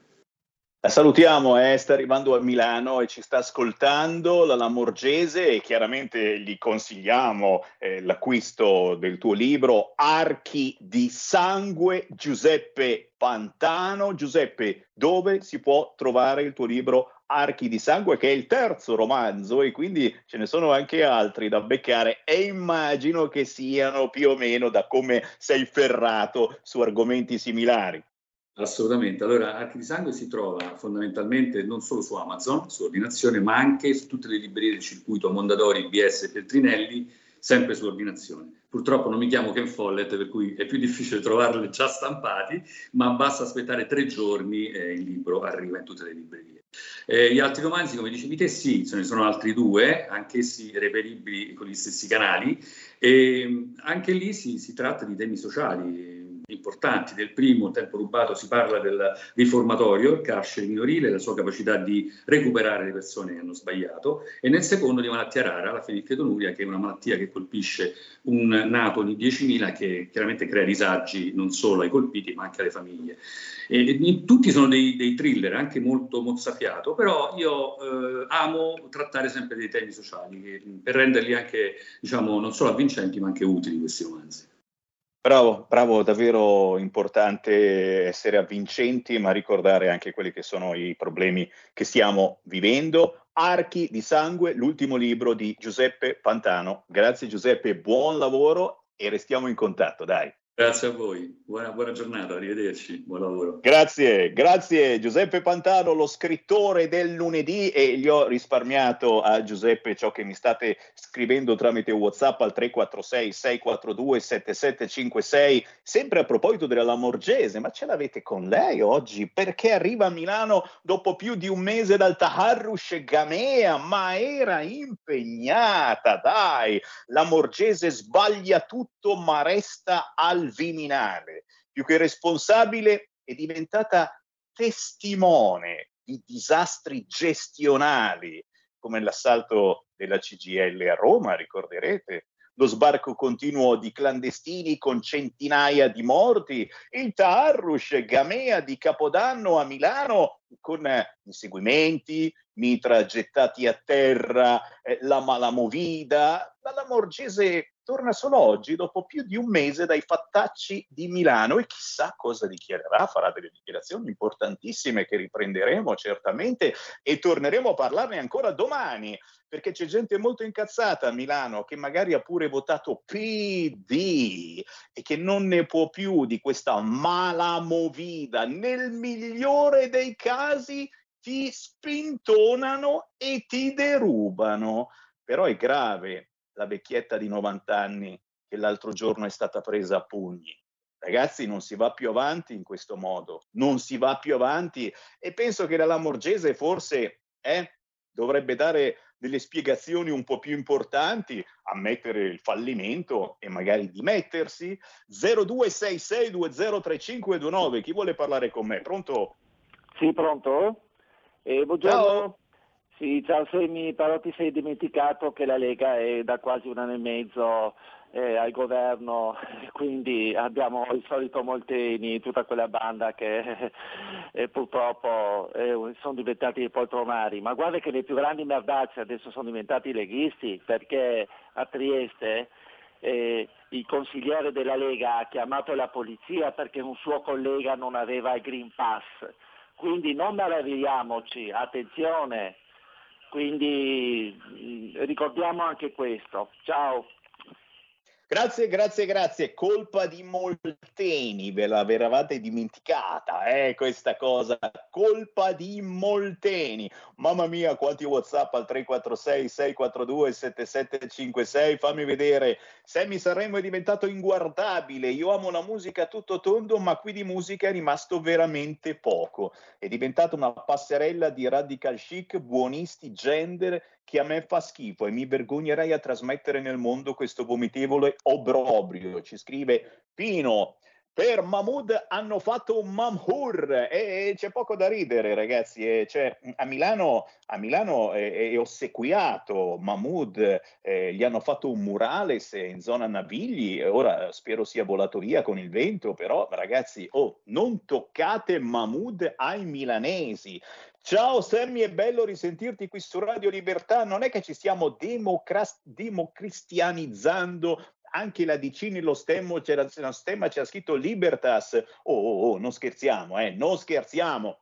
La salutiamo, eh, sta arrivando a Milano e ci sta ascoltando la Lamorgese e chiaramente gli consigliamo eh, l'acquisto del tuo libro Archi di sangue Giuseppe Pantano. Giuseppe, dove si può trovare il tuo libro Archi di sangue che è il terzo romanzo e quindi ce ne sono anche altri da beccare e immagino che siano più o meno da come sei ferrato su argomenti similari. Assolutamente. Allora, Archi di Sangue si trova fondamentalmente non solo su Amazon, su ordinazione, ma anche su tutte le librerie del circuito Mondadori, BS e Feltrinelli, sempre su ordinazione. Purtroppo non mi chiamo Ken Follett, per cui è più difficile trovarli già stampati, ma basta aspettare tre giorni e il libro arriva in tutte le librerie. Eh, gli altri romanzi, come dicevi te, sì, ce ne sono altri due, anch'essi reperibili con gli stessi canali, e anche lì si, si tratta di temi sociali importanti. Del primo, tempo rubato, si parla del riformatorio, il carcere minorile, la sua capacità di recuperare le persone che hanno sbagliato, e nel secondo di malattia rara, la fenilchetonuria, che è una malattia che colpisce un nato ogni 10.000 che chiaramente crea disagi non solo ai colpiti ma anche alle famiglie. E, e, tutti sono dei, dei, thriller, anche molto mozzafiato, però io eh, amo trattare sempre dei temi sociali che, per renderli anche, diciamo, non solo avvincenti ma anche utili questi romanzi. Bravo, bravo, davvero importante essere avvincenti, ma ricordare anche quelli che sono i problemi che stiamo vivendo. Archi di sangue, l'ultimo libro di Giuseppe Pantano. Grazie Giuseppe, buon lavoro e restiamo in contatto, dai. Grazie a voi, buona, buona, giornata, arrivederci, buon lavoro. Grazie, grazie. Giuseppe Pantano, lo scrittore del lunedì e gli ho risparmiato a Giuseppe ciò che mi state scrivendo tramite Whatsapp al 346 642 7756, sempre a proposito della Lamorgese, ma ce l'avete con lei oggi? Perché arriva a Milano dopo più di un mese dal Taharrush Gamea, ma era impegnata, dai, Lamorgese sbaglia tutto ma resta al Viminale, più che responsabile, è diventata testimone di disastri gestionali, come l'assalto della CGL a Roma, ricorderete, lo sbarco continuo di clandestini con centinaia di morti, il Taarrush Gamea di Capodanno a Milano con inseguimenti, mitra gettati a terra, eh, la malamovida, la Morgese torna solo oggi, dopo più di un mese dai fattacci di Milano e chissà cosa dichiarerà, farà delle dichiarazioni importantissime che riprenderemo certamente e torneremo a parlarne ancora domani, perché c'è gente molto incazzata a Milano che magari ha pure votato PD e che non ne può più di questa malamovida. Nel migliore dei casi ti spintonano e ti derubano. Però è grave la vecchietta di 90 anni che l'altro giorno è stata presa a pugni. Ragazzi, non si va più avanti in questo modo, non si va più avanti e penso che la Lamorgese forse eh, dovrebbe dare delle spiegazioni un po' più importanti, ammettere il fallimento e magari dimettersi. 0266203529, chi vuole parlare con me? Pronto? Sì, pronto? Eh, buongiorno. Ciao. Sì, ciao Semi, però ti sei dimenticato che la Lega è da quasi un anno e mezzo eh, al governo, <laughs> quindi abbiamo il solito Molteni, tutta quella banda che <laughs> eh, purtroppo eh, sono diventati poltronari, ma guarda che le più grandi merdacce adesso sono diventati leghisti perché a Trieste eh, il consigliere della Lega ha chiamato la polizia perché un suo collega non aveva il Green Pass, quindi non meravigliamoci, attenzione, quindi mh, ricordiamo anche questo. Ciao. Grazie, grazie, grazie. Colpa di Molteni, ve l'averavate dimenticata, eh, questa cosa. Colpa di Molteni. Mamma mia, quanti WhatsApp al 346 642 7756. Fammi vedere. Sammy Sanremo è diventato inguardabile. Io amo la musica tutto tondo, ma qui di musica è rimasto veramente poco. È diventata una passerella di radical chic, buonisti, gender che a me fa schifo e mi vergognerei a trasmettere nel mondo questo vomitevole obrobrio. Ci scrive Pino. Per Mahmood hanno fatto un mamhur e, c'è poco da ridere, ragazzi. E cioè, a Milano, a Milano è, è ossequiato Mahmood, eh, gli hanno fatto un murales in zona Navigli. Ora spero sia volato via con il vento, però, ragazzi, oh, non toccate Mahmood ai milanesi. Ciao Sammy, è bello risentirti qui su Radio Libertà. Non è che ci stiamo democras- democristianizzando. Anche la DC nello stemma c'era, nello stemma c'era scritto Libertas. Oh, oh, oh, non scherziamo, eh, non scherziamo.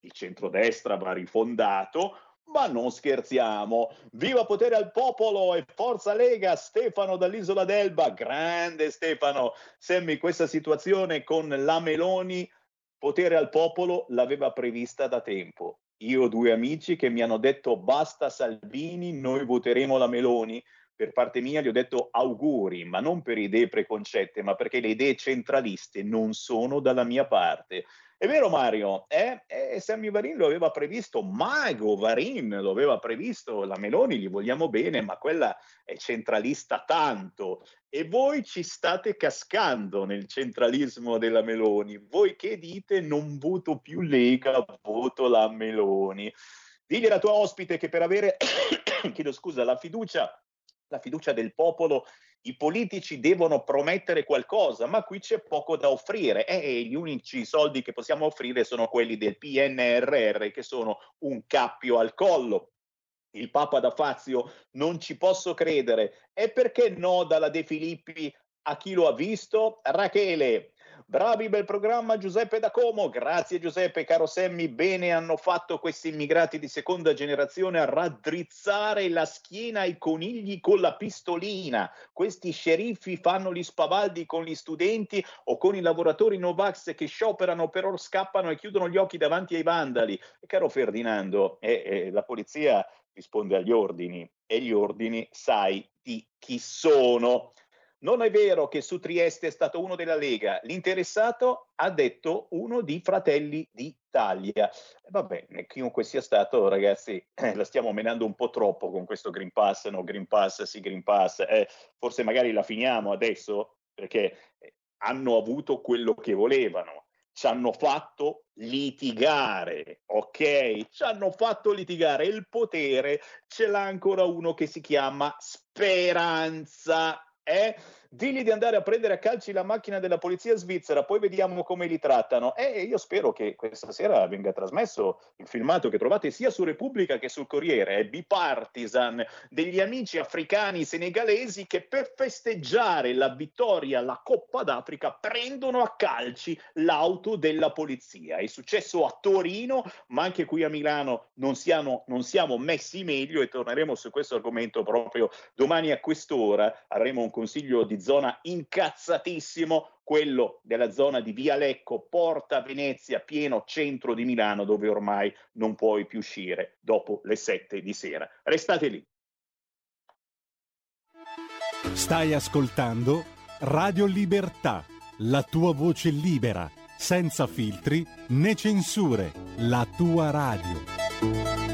Il centrodestra va rifondato, ma non scherziamo. Viva potere al popolo e forza Lega, Stefano dall'isola d'Elba. Grande Stefano. Semmi questa situazione con la Meloni potere al popolo l'aveva prevista da tempo. Io ho due amici che mi hanno detto basta Salvini, noi voteremo la Meloni. Per parte mia gli ho detto auguri, ma non per idee preconcette, ma perché le idee centraliste non sono dalla mia parte. È vero Mario, eh? eh Sammy Varin lo aveva previsto, Mago Varin lo aveva previsto, la Meloni gli vogliamo bene, ma quella è centralista tanto. E voi ci state cascando nel centralismo della Meloni. Voi che dite non voto più Lega, voto la Meloni. Digli alla tua ospite che per avere, <coughs> chiedo scusa, la fiducia, la fiducia del popolo i politici devono promettere qualcosa, ma qui c'è poco da offrire e gli unici soldi che possiamo offrire sono quelli del PNRR, che sono un cappio al collo. Il Papa da Fazio non ci posso credere. E perché no dalla De Filippi a chi lo ha visto? Rachele, Bravi, bel programma Giuseppe da Como. Grazie Giuseppe, caro Semmi. Bene hanno fatto questi immigrati di seconda generazione a raddrizzare la schiena ai conigli con la pistolina. Questi sceriffi fanno gli spavaldi con gli studenti o con i lavoratori Novax che scioperano, però scappano e chiudono gli occhi davanti ai vandali. E caro Ferdinando, eh, eh, la polizia risponde agli ordini e gli ordini sai di chi sono. Non è vero che su Trieste è stato uno della Lega, l'interessato ha detto uno di Fratelli d'Italia. Va bene, chiunque sia stato, ragazzi, eh, la stiamo menando un po' troppo con questo Green Pass, no Green Pass, sì Green Pass. Eh, forse magari la finiamo adesso perché eh, hanno avuto quello che volevano. Ci hanno fatto litigare, ok? Ci hanno fatto litigare. Il potere ce l'ha ancora uno che si chiama Speranza eh? Digli di andare a prendere a calci la macchina della polizia svizzera, poi vediamo come li trattano. E io spero che questa sera venga trasmesso il filmato che trovate sia su Repubblica che sul Corriere, è bipartisan, degli amici africani senegalesi che per festeggiare la vittoria alla Coppa d'Africa prendono a calci l'auto della polizia. È successo a Torino, ma anche qui a Milano non siamo, non siamo messi meglio e torneremo su questo argomento proprio domani a quest'ora. Avremo un consiglio di zona incazzatissimo, quello della zona di Via Lecco, Porta Venezia, pieno centro di Milano, dove ormai non puoi più uscire dopo le sette di sera. Restate lì. Stai ascoltando Radio Libertà, la tua voce libera, senza filtri né censure, la tua radio.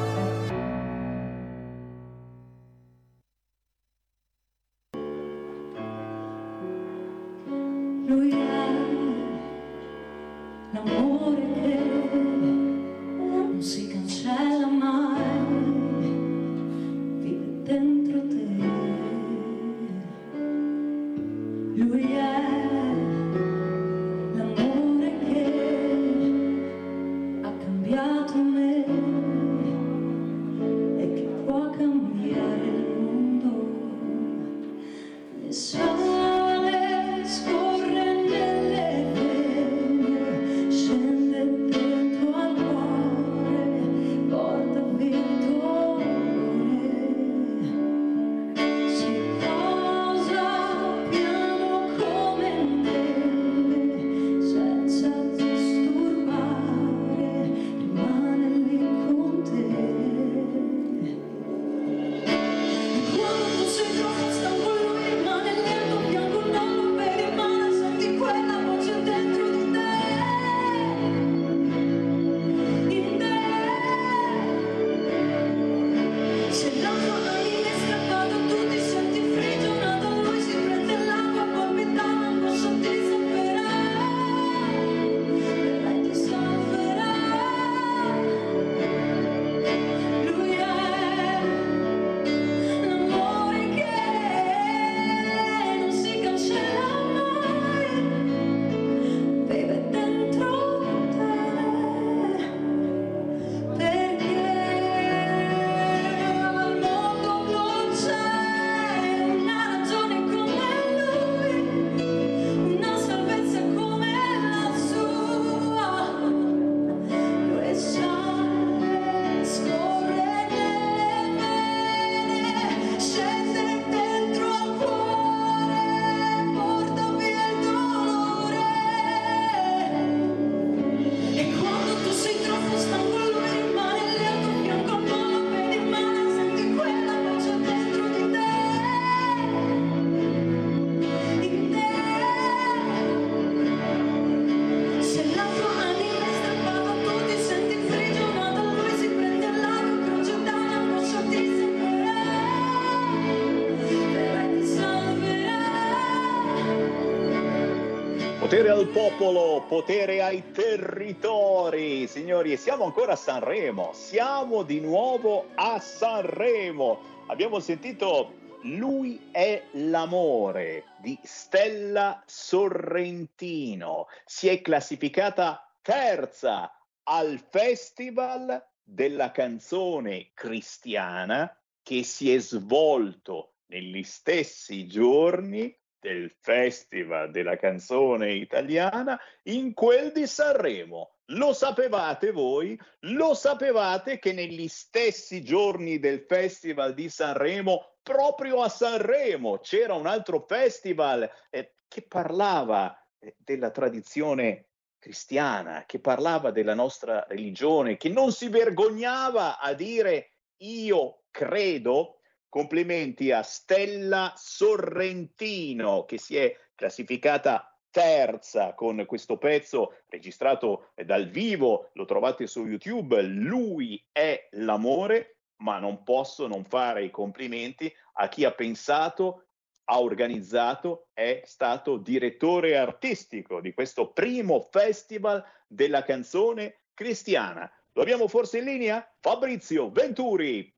Popolo, potere ai territori, signori, e siamo ancora a Sanremo, siamo di nuovo a Sanremo. Abbiamo sentito Lui è l'amore di Stella Sorrentino, si è classificata terza al Festival della canzone cristiana che si è svolto negli stessi giorni del Festival della canzone italiana in quel di Sanremo. Lo sapevate voi? Lo sapevate che negli stessi giorni del Festival di Sanremo, proprio a Sanremo, c'era un altro festival eh, che parlava eh, della tradizione cristiana, che parlava della nostra religione, che non si vergognava a dire io credo Complimenti a Stella Sorrentino che si è classificata terza con questo pezzo registrato dal vivo, lo trovate su YouTube, Lui è l'amore, ma non posso non fare i complimenti a chi ha pensato, ha organizzato, è stato direttore artistico di questo primo festival della canzone cristiana. Lo abbiamo forse in linea? Fabrizio Venturi,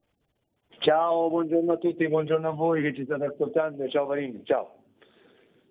Ciao, buongiorno a tutti, buongiorno a voi che ci state ascoltando. Ciao Varini, ciao.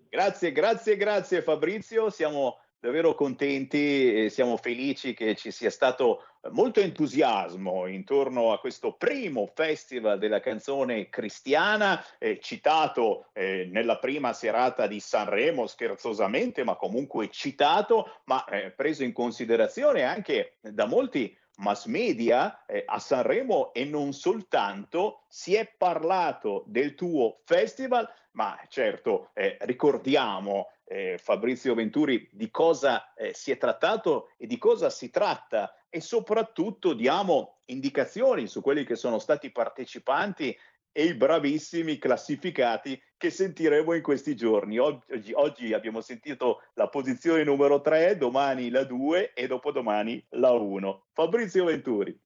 Grazie, grazie, grazie Fabrizio. Siamo davvero contenti e siamo felici che ci sia stato molto entusiasmo intorno a questo primo festival della canzone cristiana, eh, citato eh, nella prima serata di Sanremo scherzosamente, ma comunque citato, ma eh, preso in considerazione anche da molti mass media eh, a Sanremo e non soltanto si è parlato del tuo festival, ma certo eh, ricordiamo eh, Fabrizio Venturi di cosa eh, si è trattato e di cosa si tratta. E soprattutto diamo indicazioni su quelli che sono stati partecipanti e i bravissimi classificati che sentiremo in questi giorni. Oggi, oggi abbiamo sentito la posizione numero 3, domani la 2 e dopodomani la 1. Fabrizio Venturi.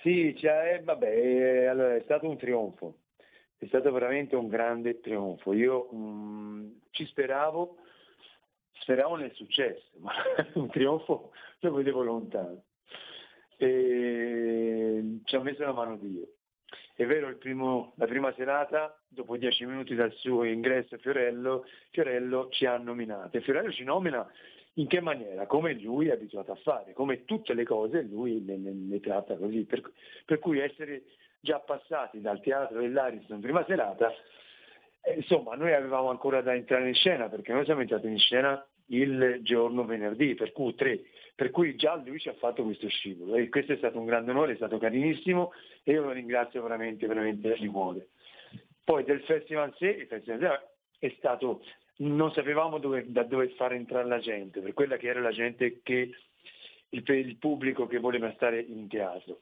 Sì, cioè, vabbè, eh, allora, è stato un trionfo, è stato veramente un grande trionfo. Io mh, ci speravo, speravo nel successo, <laughs> ma un trionfo lo vedevo lontano. E ci ha messo la mano Dio. È vero, primo- la prima serata, dopo dieci minuti dal suo ingresso Fiorello, Fiorello ci ha nominato. E Fiorello ci nomina in che maniera? Come lui è abituato a fare, come tutte le cose lui le, le- le tratta così. Per, per cui essere già passati dal teatro dell'Ariston prima serata, eh, insomma, noi avevamo ancora da entrare in scena, perché noi siamo entrati in scena il giorno venerdì, per cui tre, per cui già lui ci ha fatto questo scivolo e questo è stato un grande onore, è stato carinissimo e io lo ringrazio veramente, veramente di cuore. Poi del festival in sé, il festival è stato, non sapevamo dove- da dove far entrare la gente, per quella che era la gente che, il, il pubblico che voleva stare in teatro.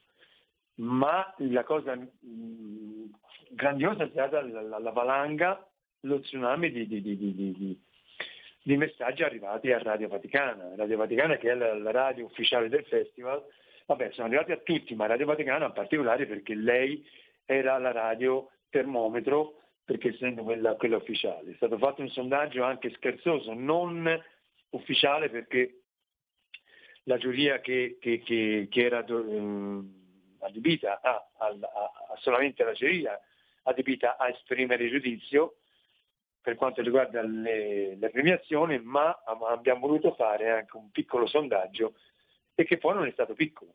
Ma la cosa mh, grandiosa è stata la, la- la valanga, lo tsunami di, di- di- di- di- messaggi arrivati a Radio Vaticana. Radio Vaticana che è la, la radio ufficiale del festival, vabbè sono arrivati a tutti, ma Radio Vaticana in particolare perché lei era la radio termometro, perché essendo quella, quella ufficiale. È stato fatto un sondaggio anche scherzoso, non ufficiale perché la giuria che, che- che- che era ehm, adibita a, a- a- a- solamente la giuria adibita a esprimere giudizio per quanto riguarda le, le premiazioni, ma am- abbiamo voluto fare anche un piccolo sondaggio e che poi non è stato piccolo,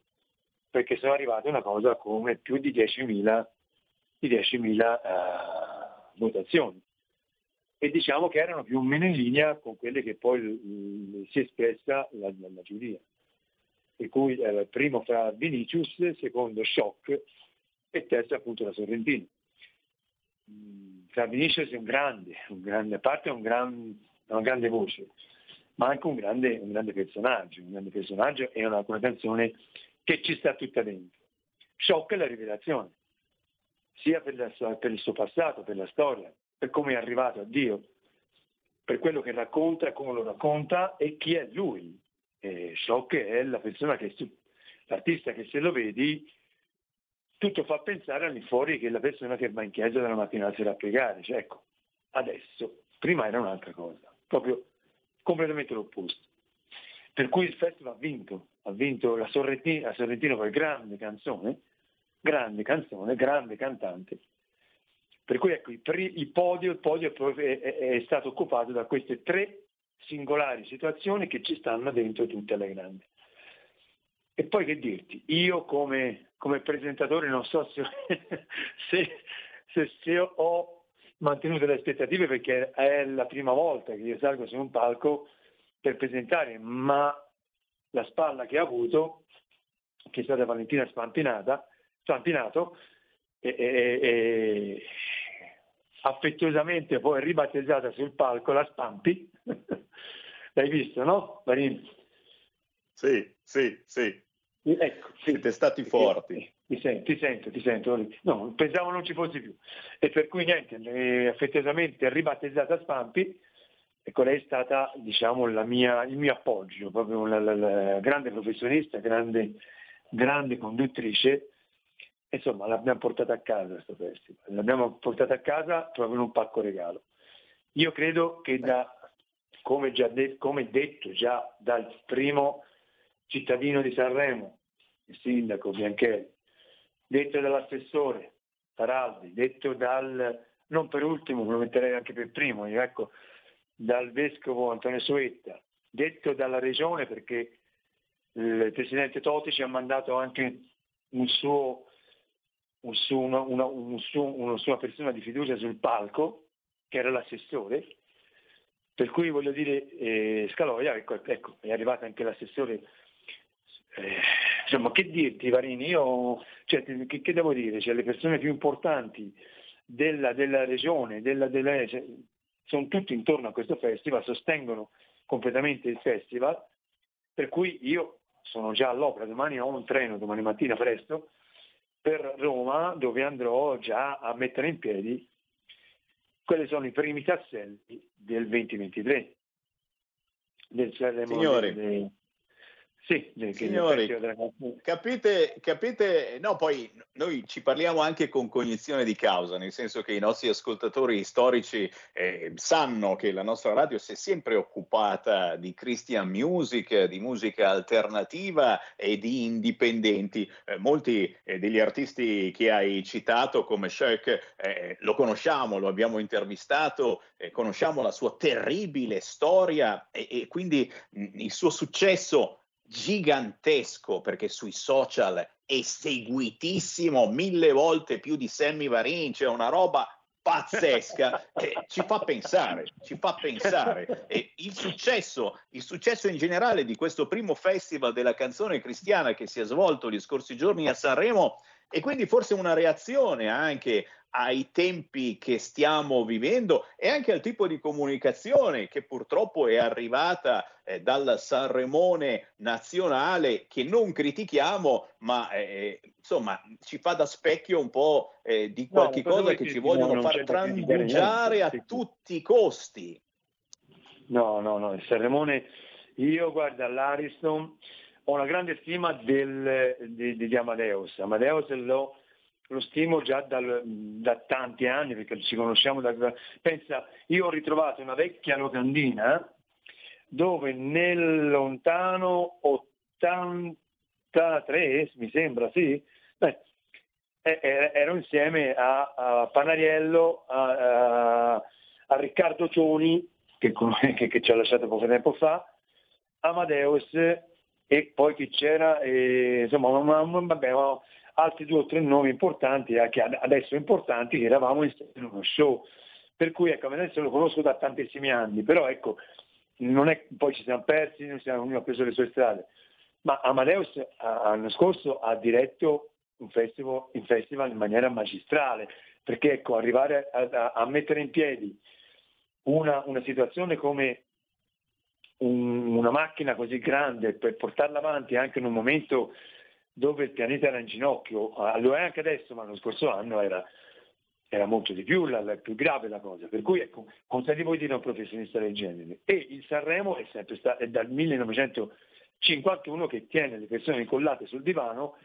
perché sono arrivate una cosa come più di 10.000, di 10.000 eh, votazioni. E diciamo che erano più o meno in linea con quelle che poi mm, si è espressa la, la- giuria. Per cui eh, primo fra Vinicius, secondo Shock e terzo appunto la Sorrentino. Mm, Fra Vinicius è un grande, un grande, a parte un gran- una grande voce, ma anche un grande, un grande personaggio, un grande personaggio e una, una canzone che ci sta tutta dentro. Shock è la rivelazione, sia per, la per il suo passato, per la storia, per come è arrivato a Dio, per quello che racconta, come lo racconta e chi è lui. Eh, Shock è la persona che, l'artista che se lo vedi, tutto fa pensare all'infuori che la persona che va in chiesa dalla mattina alla sera a pregare. Cioè, ecco, adesso, prima era un'altra cosa, proprio completamente l'opposto. Per cui il festival ha vinto, ha vinto la Sorrentino, la Sorrentino per grande canzone, grande canzone, grande cantante. Per cui ecco, il, podio, il podio è, è- è- stato occupato da queste tre singolari situazioni che ci stanno dentro tutte alle grandi. E poi che dirti, io come, come presentatore non so se, <laughs> se- se- se ho mantenuto le aspettative perché è la prima volta che io salgo su un palco per presentare, ma la spalla che ha avuto, che è stata Valentina Spampinata, Spampinato, e, e- e- affettuosamente poi ribattezzata sul palco la Spampi, <laughs> l'hai visto no? Marini? Sì, sì, sì. Ecco, Siete stati forti. Ti sento, ti sento, ti sento. No, pensavo non ci fossi più. E per cui niente, eh, affettuosamente ribattezzata Spampi, ecco, lei è stata, diciamo, la mia- il mio appoggio, proprio la, la- la grande professionista, grande, grande conduttrice. Insomma, l'abbiamo portata a casa questo festival, l'abbiamo portata a casa proprio in un pacco regalo. Io credo che da, come, già de- come detto già dal primo cittadino di Sanremo, il sindaco Bianchelli, detto dall'assessore Taraldi, detto dal, non per ultimo, lo metterei anche per primo, ecco, dal vescovo Antonio Suetta, detto dalla regione perché il presidente Toti ci ha mandato anche un suo, un suo- una, una- un suo- una sua persona di fiducia sul palco, che era l'assessore, per cui voglio dire, eh, Scaloia, ecco, ecco, è arrivato anche l'assessore eh, insomma, che dirti Varini? Io, cioè, che, che devo dire? Cioè, le persone più importanti della, della regione, della, della- cioè, sono tutti intorno a questo festival, sostengono completamente il festival, per cui io sono già all'opera, domani ho un treno, domani mattina presto, per Roma dove andrò già a mettere in piedi quelli sono i primi tasselli del 2023. Del Sanremo- Signori. Sì, Signori, capite, capite, no, poi noi ci parliamo anche con cognizione di causa, nel senso che i nostri ascoltatori storici eh, sanno che la nostra radio si è sempre occupata di Christian music, di musica alternativa e di indipendenti. Eh, molti eh, degli artisti che hai citato come Sheik eh, lo conosciamo, lo abbiamo intervistato, eh, conosciamo la sua terribile storia e, e quindi mh, il suo successo gigantesco perché sui social è seguitissimo mille volte più di Sammy Varin, c'è una roba pazzesca <laughs> che ci fa pensare, ci fa pensare. E il successo, il successo in generale di questo primo festival della canzone cristiana che si è svolto gli scorsi giorni a Sanremo e quindi forse una reazione anche ai tempi che stiamo vivendo e anche al tipo di comunicazione che purtroppo è arrivata eh, dal Sanremone nazionale che non critichiamo ma eh, insomma ci fa da specchio un po' eh, di No, qualche per cosa che ci vogliono far trangugiare a tutti i costi. No, no, no, il Sanremone, io guarda all'Ariston ho una grande stima del- di, di- di Amadeus. Amadeus lo, lo stimo già dal- da tanti anni perché ci conosciamo da... Pensa, io ho ritrovato una vecchia locandina dove nel lontano 83, mi sembra, sì, beh, eh, eh, ero insieme a, a Panariello, a, a- a Riccardo Cioni, che, <laughs> che- che ci ha lasciato poco tempo fa, Amadeus e poi chi c'era, eh, insomma, vabbè, altri due o tre nomi importanti, eh, che ad- adesso importanti, che eravamo in uno show. Per cui ecco, adesso lo conosco da tantissimi anni, però ecco, non è, poi ci siamo persi, siamo, ognuno ha preso le sue strade. Ma Amadeus l'anno scorso ha diretto un festival, un festival in maniera magistrale, perché ecco, arrivare a, a- a mettere in piedi una, una situazione come un- una macchina così grande per portarla avanti anche in un momento dove il pianeta era in ginocchio, ah, lo è anche adesso, ma lo scorso anno era, era molto di più, la, la- più grave la cosa. Per cui ecco, cosa di voi dire a professionista del genere? E il Sanremo è sempre stato, è dal 1951 che tiene le persone incollate sul divano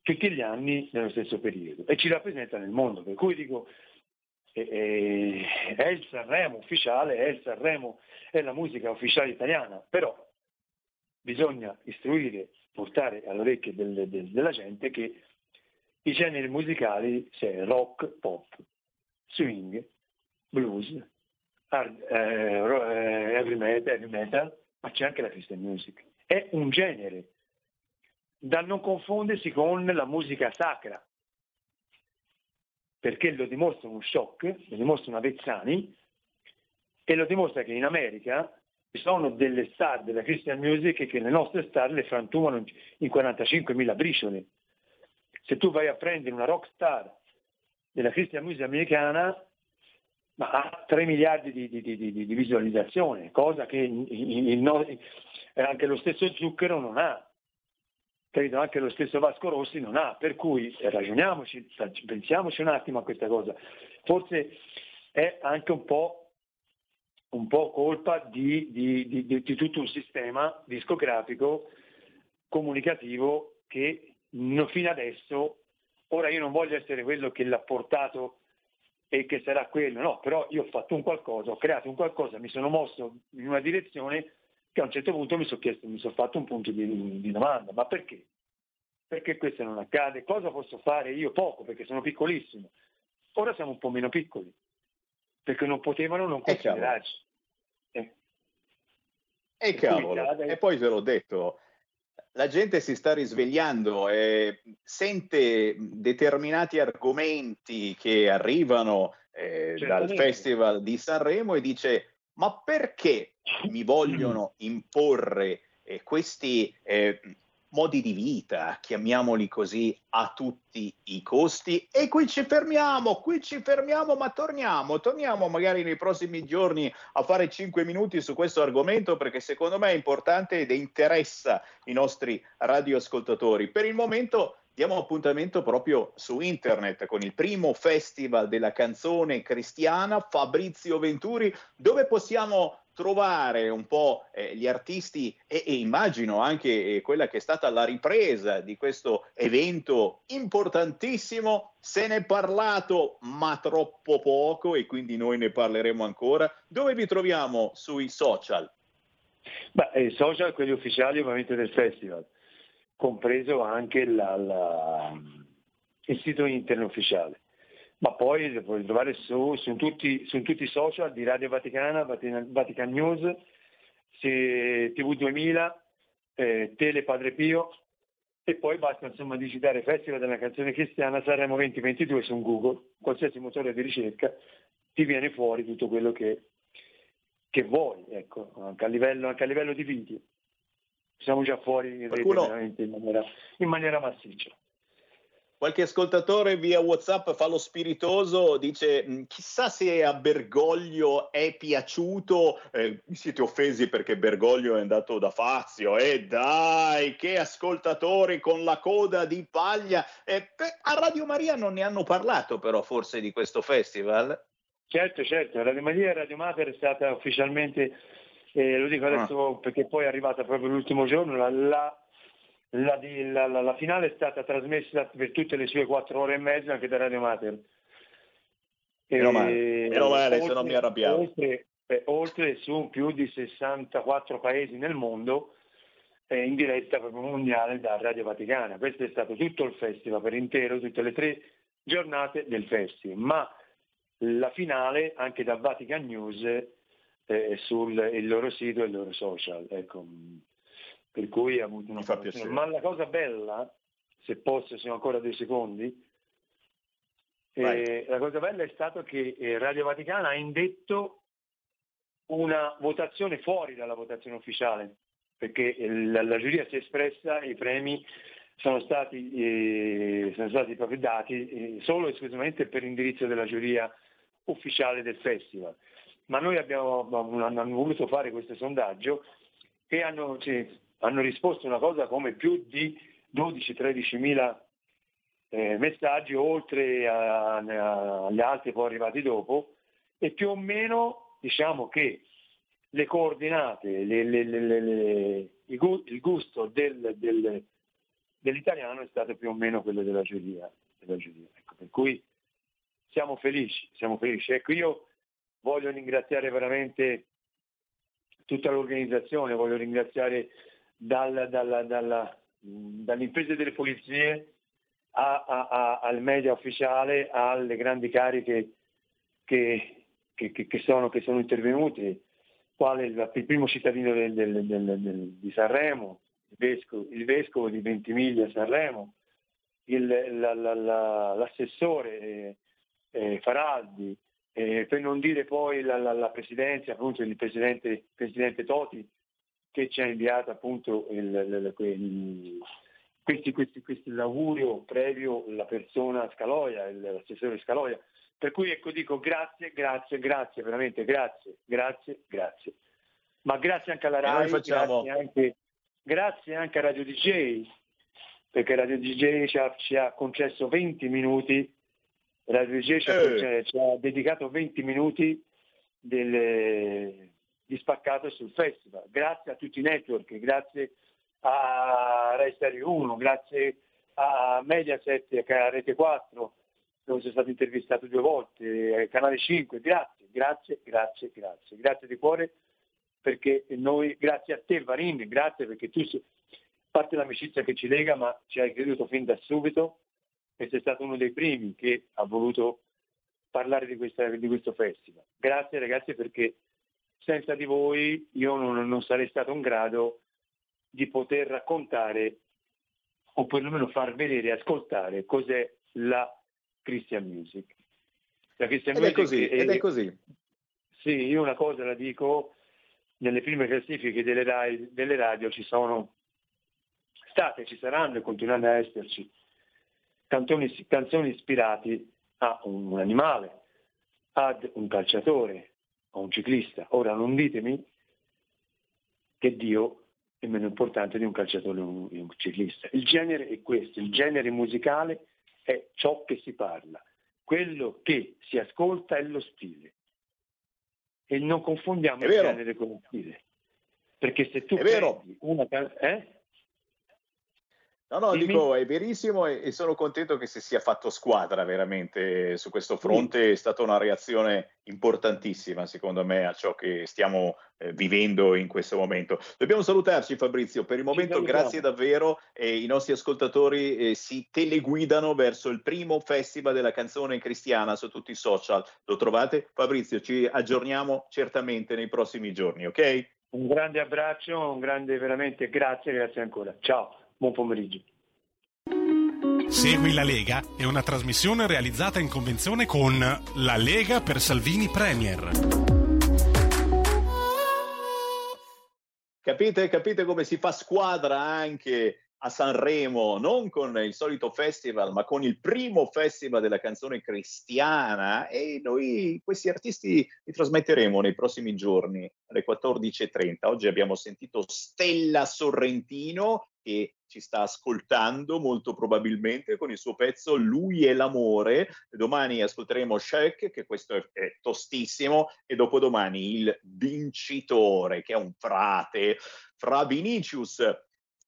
tutti gli anni nello stesso periodo e ci rappresenta nel mondo. Per cui dico, eh, eh, è il Sanremo ufficiale, è il Sanremo, è la musica ufficiale italiana, però bisogna istruire, portare alle orecchie del- del- della gente che i generi musicali, se rock, pop, swing, blues, hard- eh, eh, heavy metal, heavy metal, ma c'è anche la Christian music. È un genere da non confondersi con la musica sacra, perché lo dimostra uno shock, lo dimostra una Vezzani e lo dimostra che in America ci sono delle star della Christian music che le nostre star le frantumano in 45.000 briciole. Se tu vai a prendere una rock star della Christian music americana, ma ha 3 miliardi di, di- di- di- visualizzazione, cosa che il no- eh, anche lo stesso Zucchero non ha. Credo anche lo stesso Vasco Rossi non ha, per cui ragioniamoci, pensiamoci un attimo a questa cosa. Forse è anche un po', un po' colpa di, di- di- di- tutto un sistema discografico comunicativo che no- fino adesso, ora io non voglio essere quello che l'ha portato e che sarà quello, no, però io ho fatto un qualcosa, ho creato un qualcosa, mi sono mosso in una direzione che a un certo punto mi sono chiesto, mi sono fatto un punto di, di domanda, ma perché? Perché questo non accade? Cosa posso fare io? Poco, perché sono piccolissimo. Ora siamo un po' meno piccoli, perché non potevano non Eh, considerarci. E cavolo, e poi ve l'ho detto, la gente si sta risvegliando e sente determinati argomenti che arrivano eh, dal. Festival di Sanremo e dice ma perché mi vogliono imporre eh, questi eh, modi di vita, chiamiamoli così, a tutti i costi. E qui ci fermiamo, qui ci fermiamo, ma torniamo, torniamo magari nei prossimi giorni a fare 5 minuti su questo argomento perché secondo me è importante ed interessa i nostri radioascoltatori. Per il momento diamo appuntamento proprio su internet con il primo festival della canzone cristiana Fabrizio Venturi, dove possiamo trovare un po' eh, gli artisti e, e immagino anche eh, quella che è stata la ripresa di questo evento importantissimo. Se ne è parlato, ma troppo poco e quindi noi ne parleremo ancora. Dove vi troviamo sui social? Beh, i social, quelli ufficiali ovviamente del festival, compreso anche la- la- il sito internet ufficiale. Ma poi li puoi trovare su, su tutti, su tutti i social di Radio Vaticana, Vatican, Vatican News, se- TV2000, eh, Tele Padre Pio e poi basta insomma digitare Festival della canzone cristiana Sanremo 2022 su Google, qualsiasi motore di ricerca ti viene fuori tutto quello che, che vuoi, ecco, anche a livello, anche a livello di video. Siamo già fuori in Qualcuno- in maniera, in maniera massiccia. Qualche ascoltatore via WhatsApp fa lo spiritoso, dice "Mm, chissà se a Bergoglio è piaciuto, eh, siete offesi perché Bergoglio è andato da Fazio, e dai, che ascoltatori con la coda di paglia. Eh, a Radio Maria non ne hanno parlato però forse di questo festival? Certo, certo, Radio Maria e Radio Mater è stata ufficialmente, eh, lo dico adesso perché poi è arrivata proprio l'ultimo giorno, la, la- la la- la- la finale è stata trasmessa per tutte le sue quattro ore e mezza anche da Radio Mater. Meno male, E- meno male, se non mi arrabbiavo. Oltre, eh, oltre su più di 64 paesi nel mondo, eh, in diretta proprio mondiale da Radio Vaticana. Questo è stato tutto il festival per intero, tutte le tre giornate del festival. Ma la finale anche da Vatican News eh, sul il loro sito e il loro social. Ecco. Per cui ha avuto una fa piacere. Ma la cosa bella, se posso, sono ancora due secondi, eh, la cosa bella è stato che eh, Radio Vaticana ha indetto una votazione fuori dalla votazione ufficiale, perché eh, la, la giuria si è espressa e i premi sono stati, eh, sono stati proprio dati eh, solo e esclusivamente per indirizzo della giuria ufficiale del festival. Ma noi abbiamo, hanno voluto fare questo sondaggio e hanno, sì, hanno risposto una cosa come più di 12-13 mila eh, messaggi, oltre a- a- agli altri poi arrivati dopo, e più o meno diciamo che le coordinate, le- le- le- il gusto del- del- dell'italiano è stato più o meno quello della giuria. della giuria. Ecco, per cui siamo felici, siamo felici. Ecco, io voglio ringraziare veramente tutta l'organizzazione, voglio ringraziare dal- mh, dalle imprese delle polizie a- a- a- al media ufficiale, alle grandi cariche che, che- che- sono, che sono intervenute, quale il, il primo cittadino del- del- del- di Sanremo, il vescovo, il vescovo di Ventimiglia Sanremo, il- la- la- la- l'assessore eh, eh, Faraldi, eh, per non dire poi la presidenza, appunto il presidente, presidente Toti, che ci ha inviato appunto il, il- il- questi, questi, questi l'augurio previo la persona Scaloia, il- l'assessore Scaloia. Per cui ecco dico grazie, grazie, grazie, veramente grazie, grazie, grazie. Ma grazie anche alla RAI, facciamo- grazie, anche, grazie anche a Radio DJ, perché Radio DJ ci ha, ci ha concesso 20 minuti, Radio DJ ci ha, Eh. ci ha dedicato 20 minuti del- di spaccato sul festival. Grazie a tutti i network, grazie a Rai Stereo 1, grazie a Mediaset a Rete 4, dove sono stato intervistato due volte, eh, Canale 5, grazie, grazie, grazie, grazie. Grazie di cuore perché noi, grazie a te Varin, grazie perché tu sei, parte l'amicizia che ci lega, ma ci hai creduto fin da subito e sei stato uno dei primi che ha voluto parlare di, questa- di questo festival. Grazie ragazzi perché senza di voi io non, non sarei stato in grado di poter raccontare o perlomeno far vedere e ascoltare cos'è la Christian Music. La Christian Ed è Music così, ed è così. Sì, io una cosa la dico, nelle prime classifiche delle, rai- delle radio ci sono state, ci saranno e continueranno a esserci canzoni, canzoni ispirati a un animale, ad un calciatore, a un ciclista. Ora non ditemi che Dio è meno importante di un calciatore o un, di un ciclista. Il genere è questo, il genere musicale è ciò che si parla, quello che si ascolta è lo stile. E non confondiamo il genere con lo stile. Perché se tu È vero. una can- eh? No, no, Dimmi. dico, è verissimo e, e sono contento che si sia fatto squadra veramente su questo fronte. È stata una reazione importantissima, secondo me, a ciò che stiamo eh, vivendo in questo momento. Dobbiamo salutarci, Fabrizio. Per il momento, grazie davvero. E I nostri ascoltatori eh, si teleguidano verso il primo festival della canzone cristiana su tutti i social. Lo trovate? Fabrizio, ci aggiorniamo certamente nei prossimi giorni, ok? Un grande abbraccio, un grande veramente grazie, grazie ancora. Ciao, buon pomeriggio. Segui la Lega è una trasmissione realizzata in convenzione con La Lega per Salvini Premier. Capite, capite come si fa squadra anche a Sanremo, non con il solito festival, ma con il primo festival della canzone cristiana e noi questi artisti li trasmetteremo nei prossimi giorni alle 14.30. Oggi abbiamo sentito Stella Sorrentino che ci sta ascoltando molto probabilmente con il suo pezzo Lui è l'amore. Domani ascolteremo Shek, che questo è, è tostissimo, e dopodomani il vincitore, che è un frate, fra Vinicius.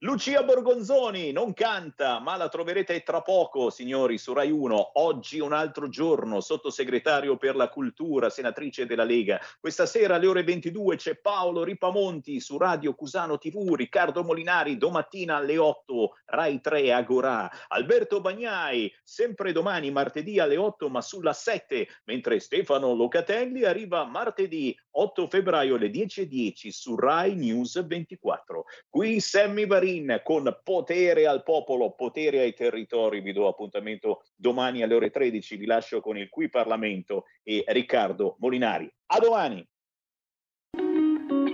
Lucia Borgonzoni non canta, ma la troverete tra poco, signori, su Rai 1. Oggi un altro giorno, sottosegretario per la cultura, senatrice della Lega. Questa sera alle ore 22 c'è Paolo Ripamonti su Radio Cusano TV, Riccardo Molinari domattina alle 8, Rai 3 Agorà. Alberto Bagnai, sempre domani, martedì alle 8, ma sulla 7, mentre Stefano Locatelli arriva martedì 8 febbraio alle 10.10 su Rai News 24. Qui Sammy Varin con potere al popolo, potere ai territori. Vi do appuntamento domani alle ore 13. Vi lascio con il Qui Parlamento e Riccardo Molinari. A domani!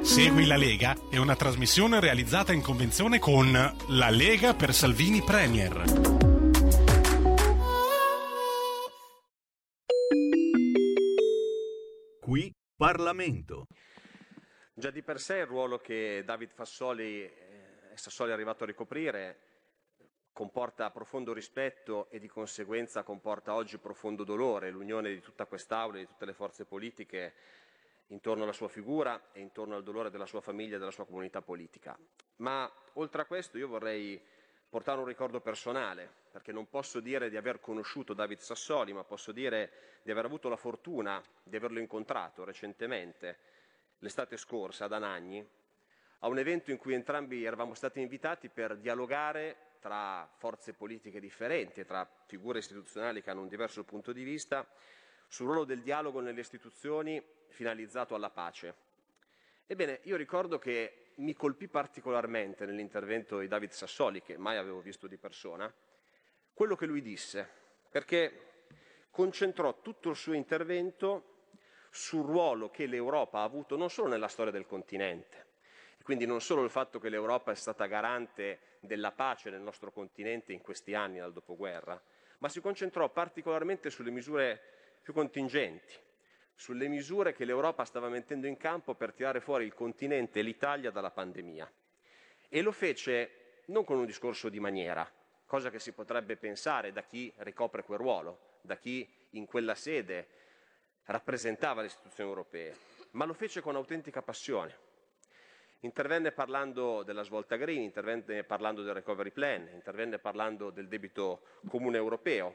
Segui la Lega è una trasmissione realizzata in convenzione con La Lega per Salvini Premier. Qui Parlamento. Già di per sé il ruolo che David Fassoli, eh, Sassoli è arrivato a ricoprire comporta profondo rispetto e di conseguenza comporta oggi profondo dolore, l'unione di tutta quest'Aula e di tutte le forze politiche intorno alla sua figura e intorno al dolore della sua famiglia e della sua comunità politica. Ma oltre a questo io vorrei portare un ricordo personale, perché non posso dire di aver conosciuto David Sassoli, ma posso dire di aver avuto la fortuna di averlo incontrato recentemente, l'estate scorsa ad Anagni, a un evento in cui entrambi eravamo stati invitati per dialogare tra forze politiche differenti tra figure istituzionali che hanno un diverso punto di vista sul ruolo del dialogo nelle istituzioni finalizzato alla pace. Ebbene, io ricordo che mi colpì particolarmente nell'intervento di David Sassoli, che mai avevo visto di persona, quello che lui disse, perché concentrò tutto il suo intervento sul ruolo che l'Europa ha avuto non solo nella storia del continente, quindi non solo il fatto che l'Europa è stata garante della pace nel nostro continente in questi anni dal dopoguerra, ma si concentrò particolarmente sulle misure più contingenti, sulle misure che l'Europa stava mettendo in campo per tirare fuori il continente e l'Italia dalla pandemia. E lo fece non con un discorso di maniera, cosa che si potrebbe pensare da chi ricopre quel ruolo, da chi in quella sede rappresentava le istituzioni europee, ma lo fece con autentica passione. Intervenne parlando della svolta green, intervenne parlando del recovery plan, intervenne parlando del debito comune europeo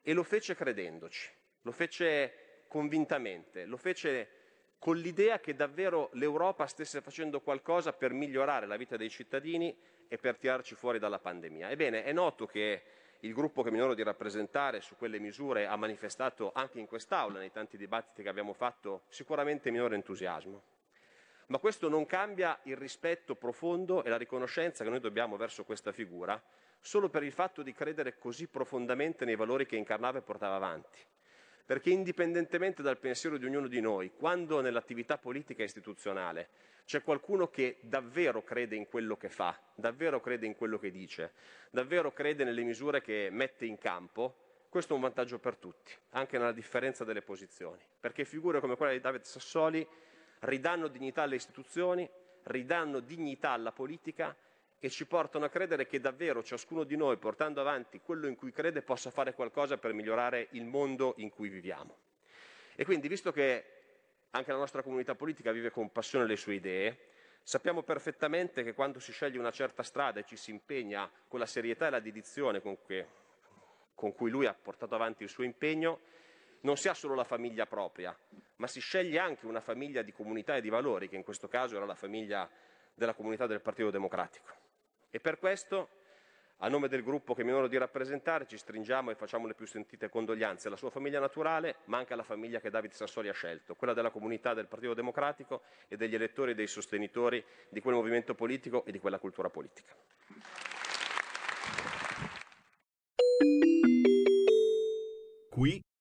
e lo fece credendoci, lo fece convintamente, lo fece con l'idea che davvero l'Europa stesse facendo qualcosa per migliorare la vita dei cittadini e per tirarci fuori dalla pandemia. Ebbene, è noto che il gruppo che mi onoro di rappresentare su quelle misure ha manifestato anche in quest'Aula, nei tanti dibattiti che abbiamo fatto, sicuramente minore entusiasmo. Ma questo non cambia il rispetto profondo e la riconoscenza che noi dobbiamo verso questa figura solo per il fatto di credere così profondamente nei valori che incarnava e portava avanti. perché indipendentemente dal pensiero di ognuno di noi, quando nell'attività politica e istituzionale c'è qualcuno che davvero crede in quello che fa, davvero crede in quello che dice, davvero crede nelle misure che mette in campo, questo è un vantaggio per tutti, anche nella differenza delle posizioni, perché figure come quella di David Sassoli ridanno dignità alle istituzioni, ridanno dignità alla politica e ci portano a credere che davvero ciascuno di noi, portando avanti quello in cui crede, possa fare qualcosa per migliorare il mondo in cui viviamo. E quindi, visto che anche la nostra comunità politica vive con passione le sue idee, sappiamo perfettamente che quando si sceglie una certa strada e ci si impegna con la serietà e la dedizione con, che, con cui lui ha portato avanti il suo impegno, non si ha solo la famiglia propria, ma si sceglie anche una famiglia di comunità e di valori, che in questo caso era la famiglia della comunità del Partito Democratico. E per questo, a nome del gruppo che mi onoro di rappresentare, ci stringiamo e facciamo le più sentite condoglianze alla sua famiglia naturale, ma anche alla famiglia che David Sassoli ha scelto, quella della comunità del Partito Democratico e degli elettori e dei sostenitori di quel movimento politico e di quella cultura politica. Qui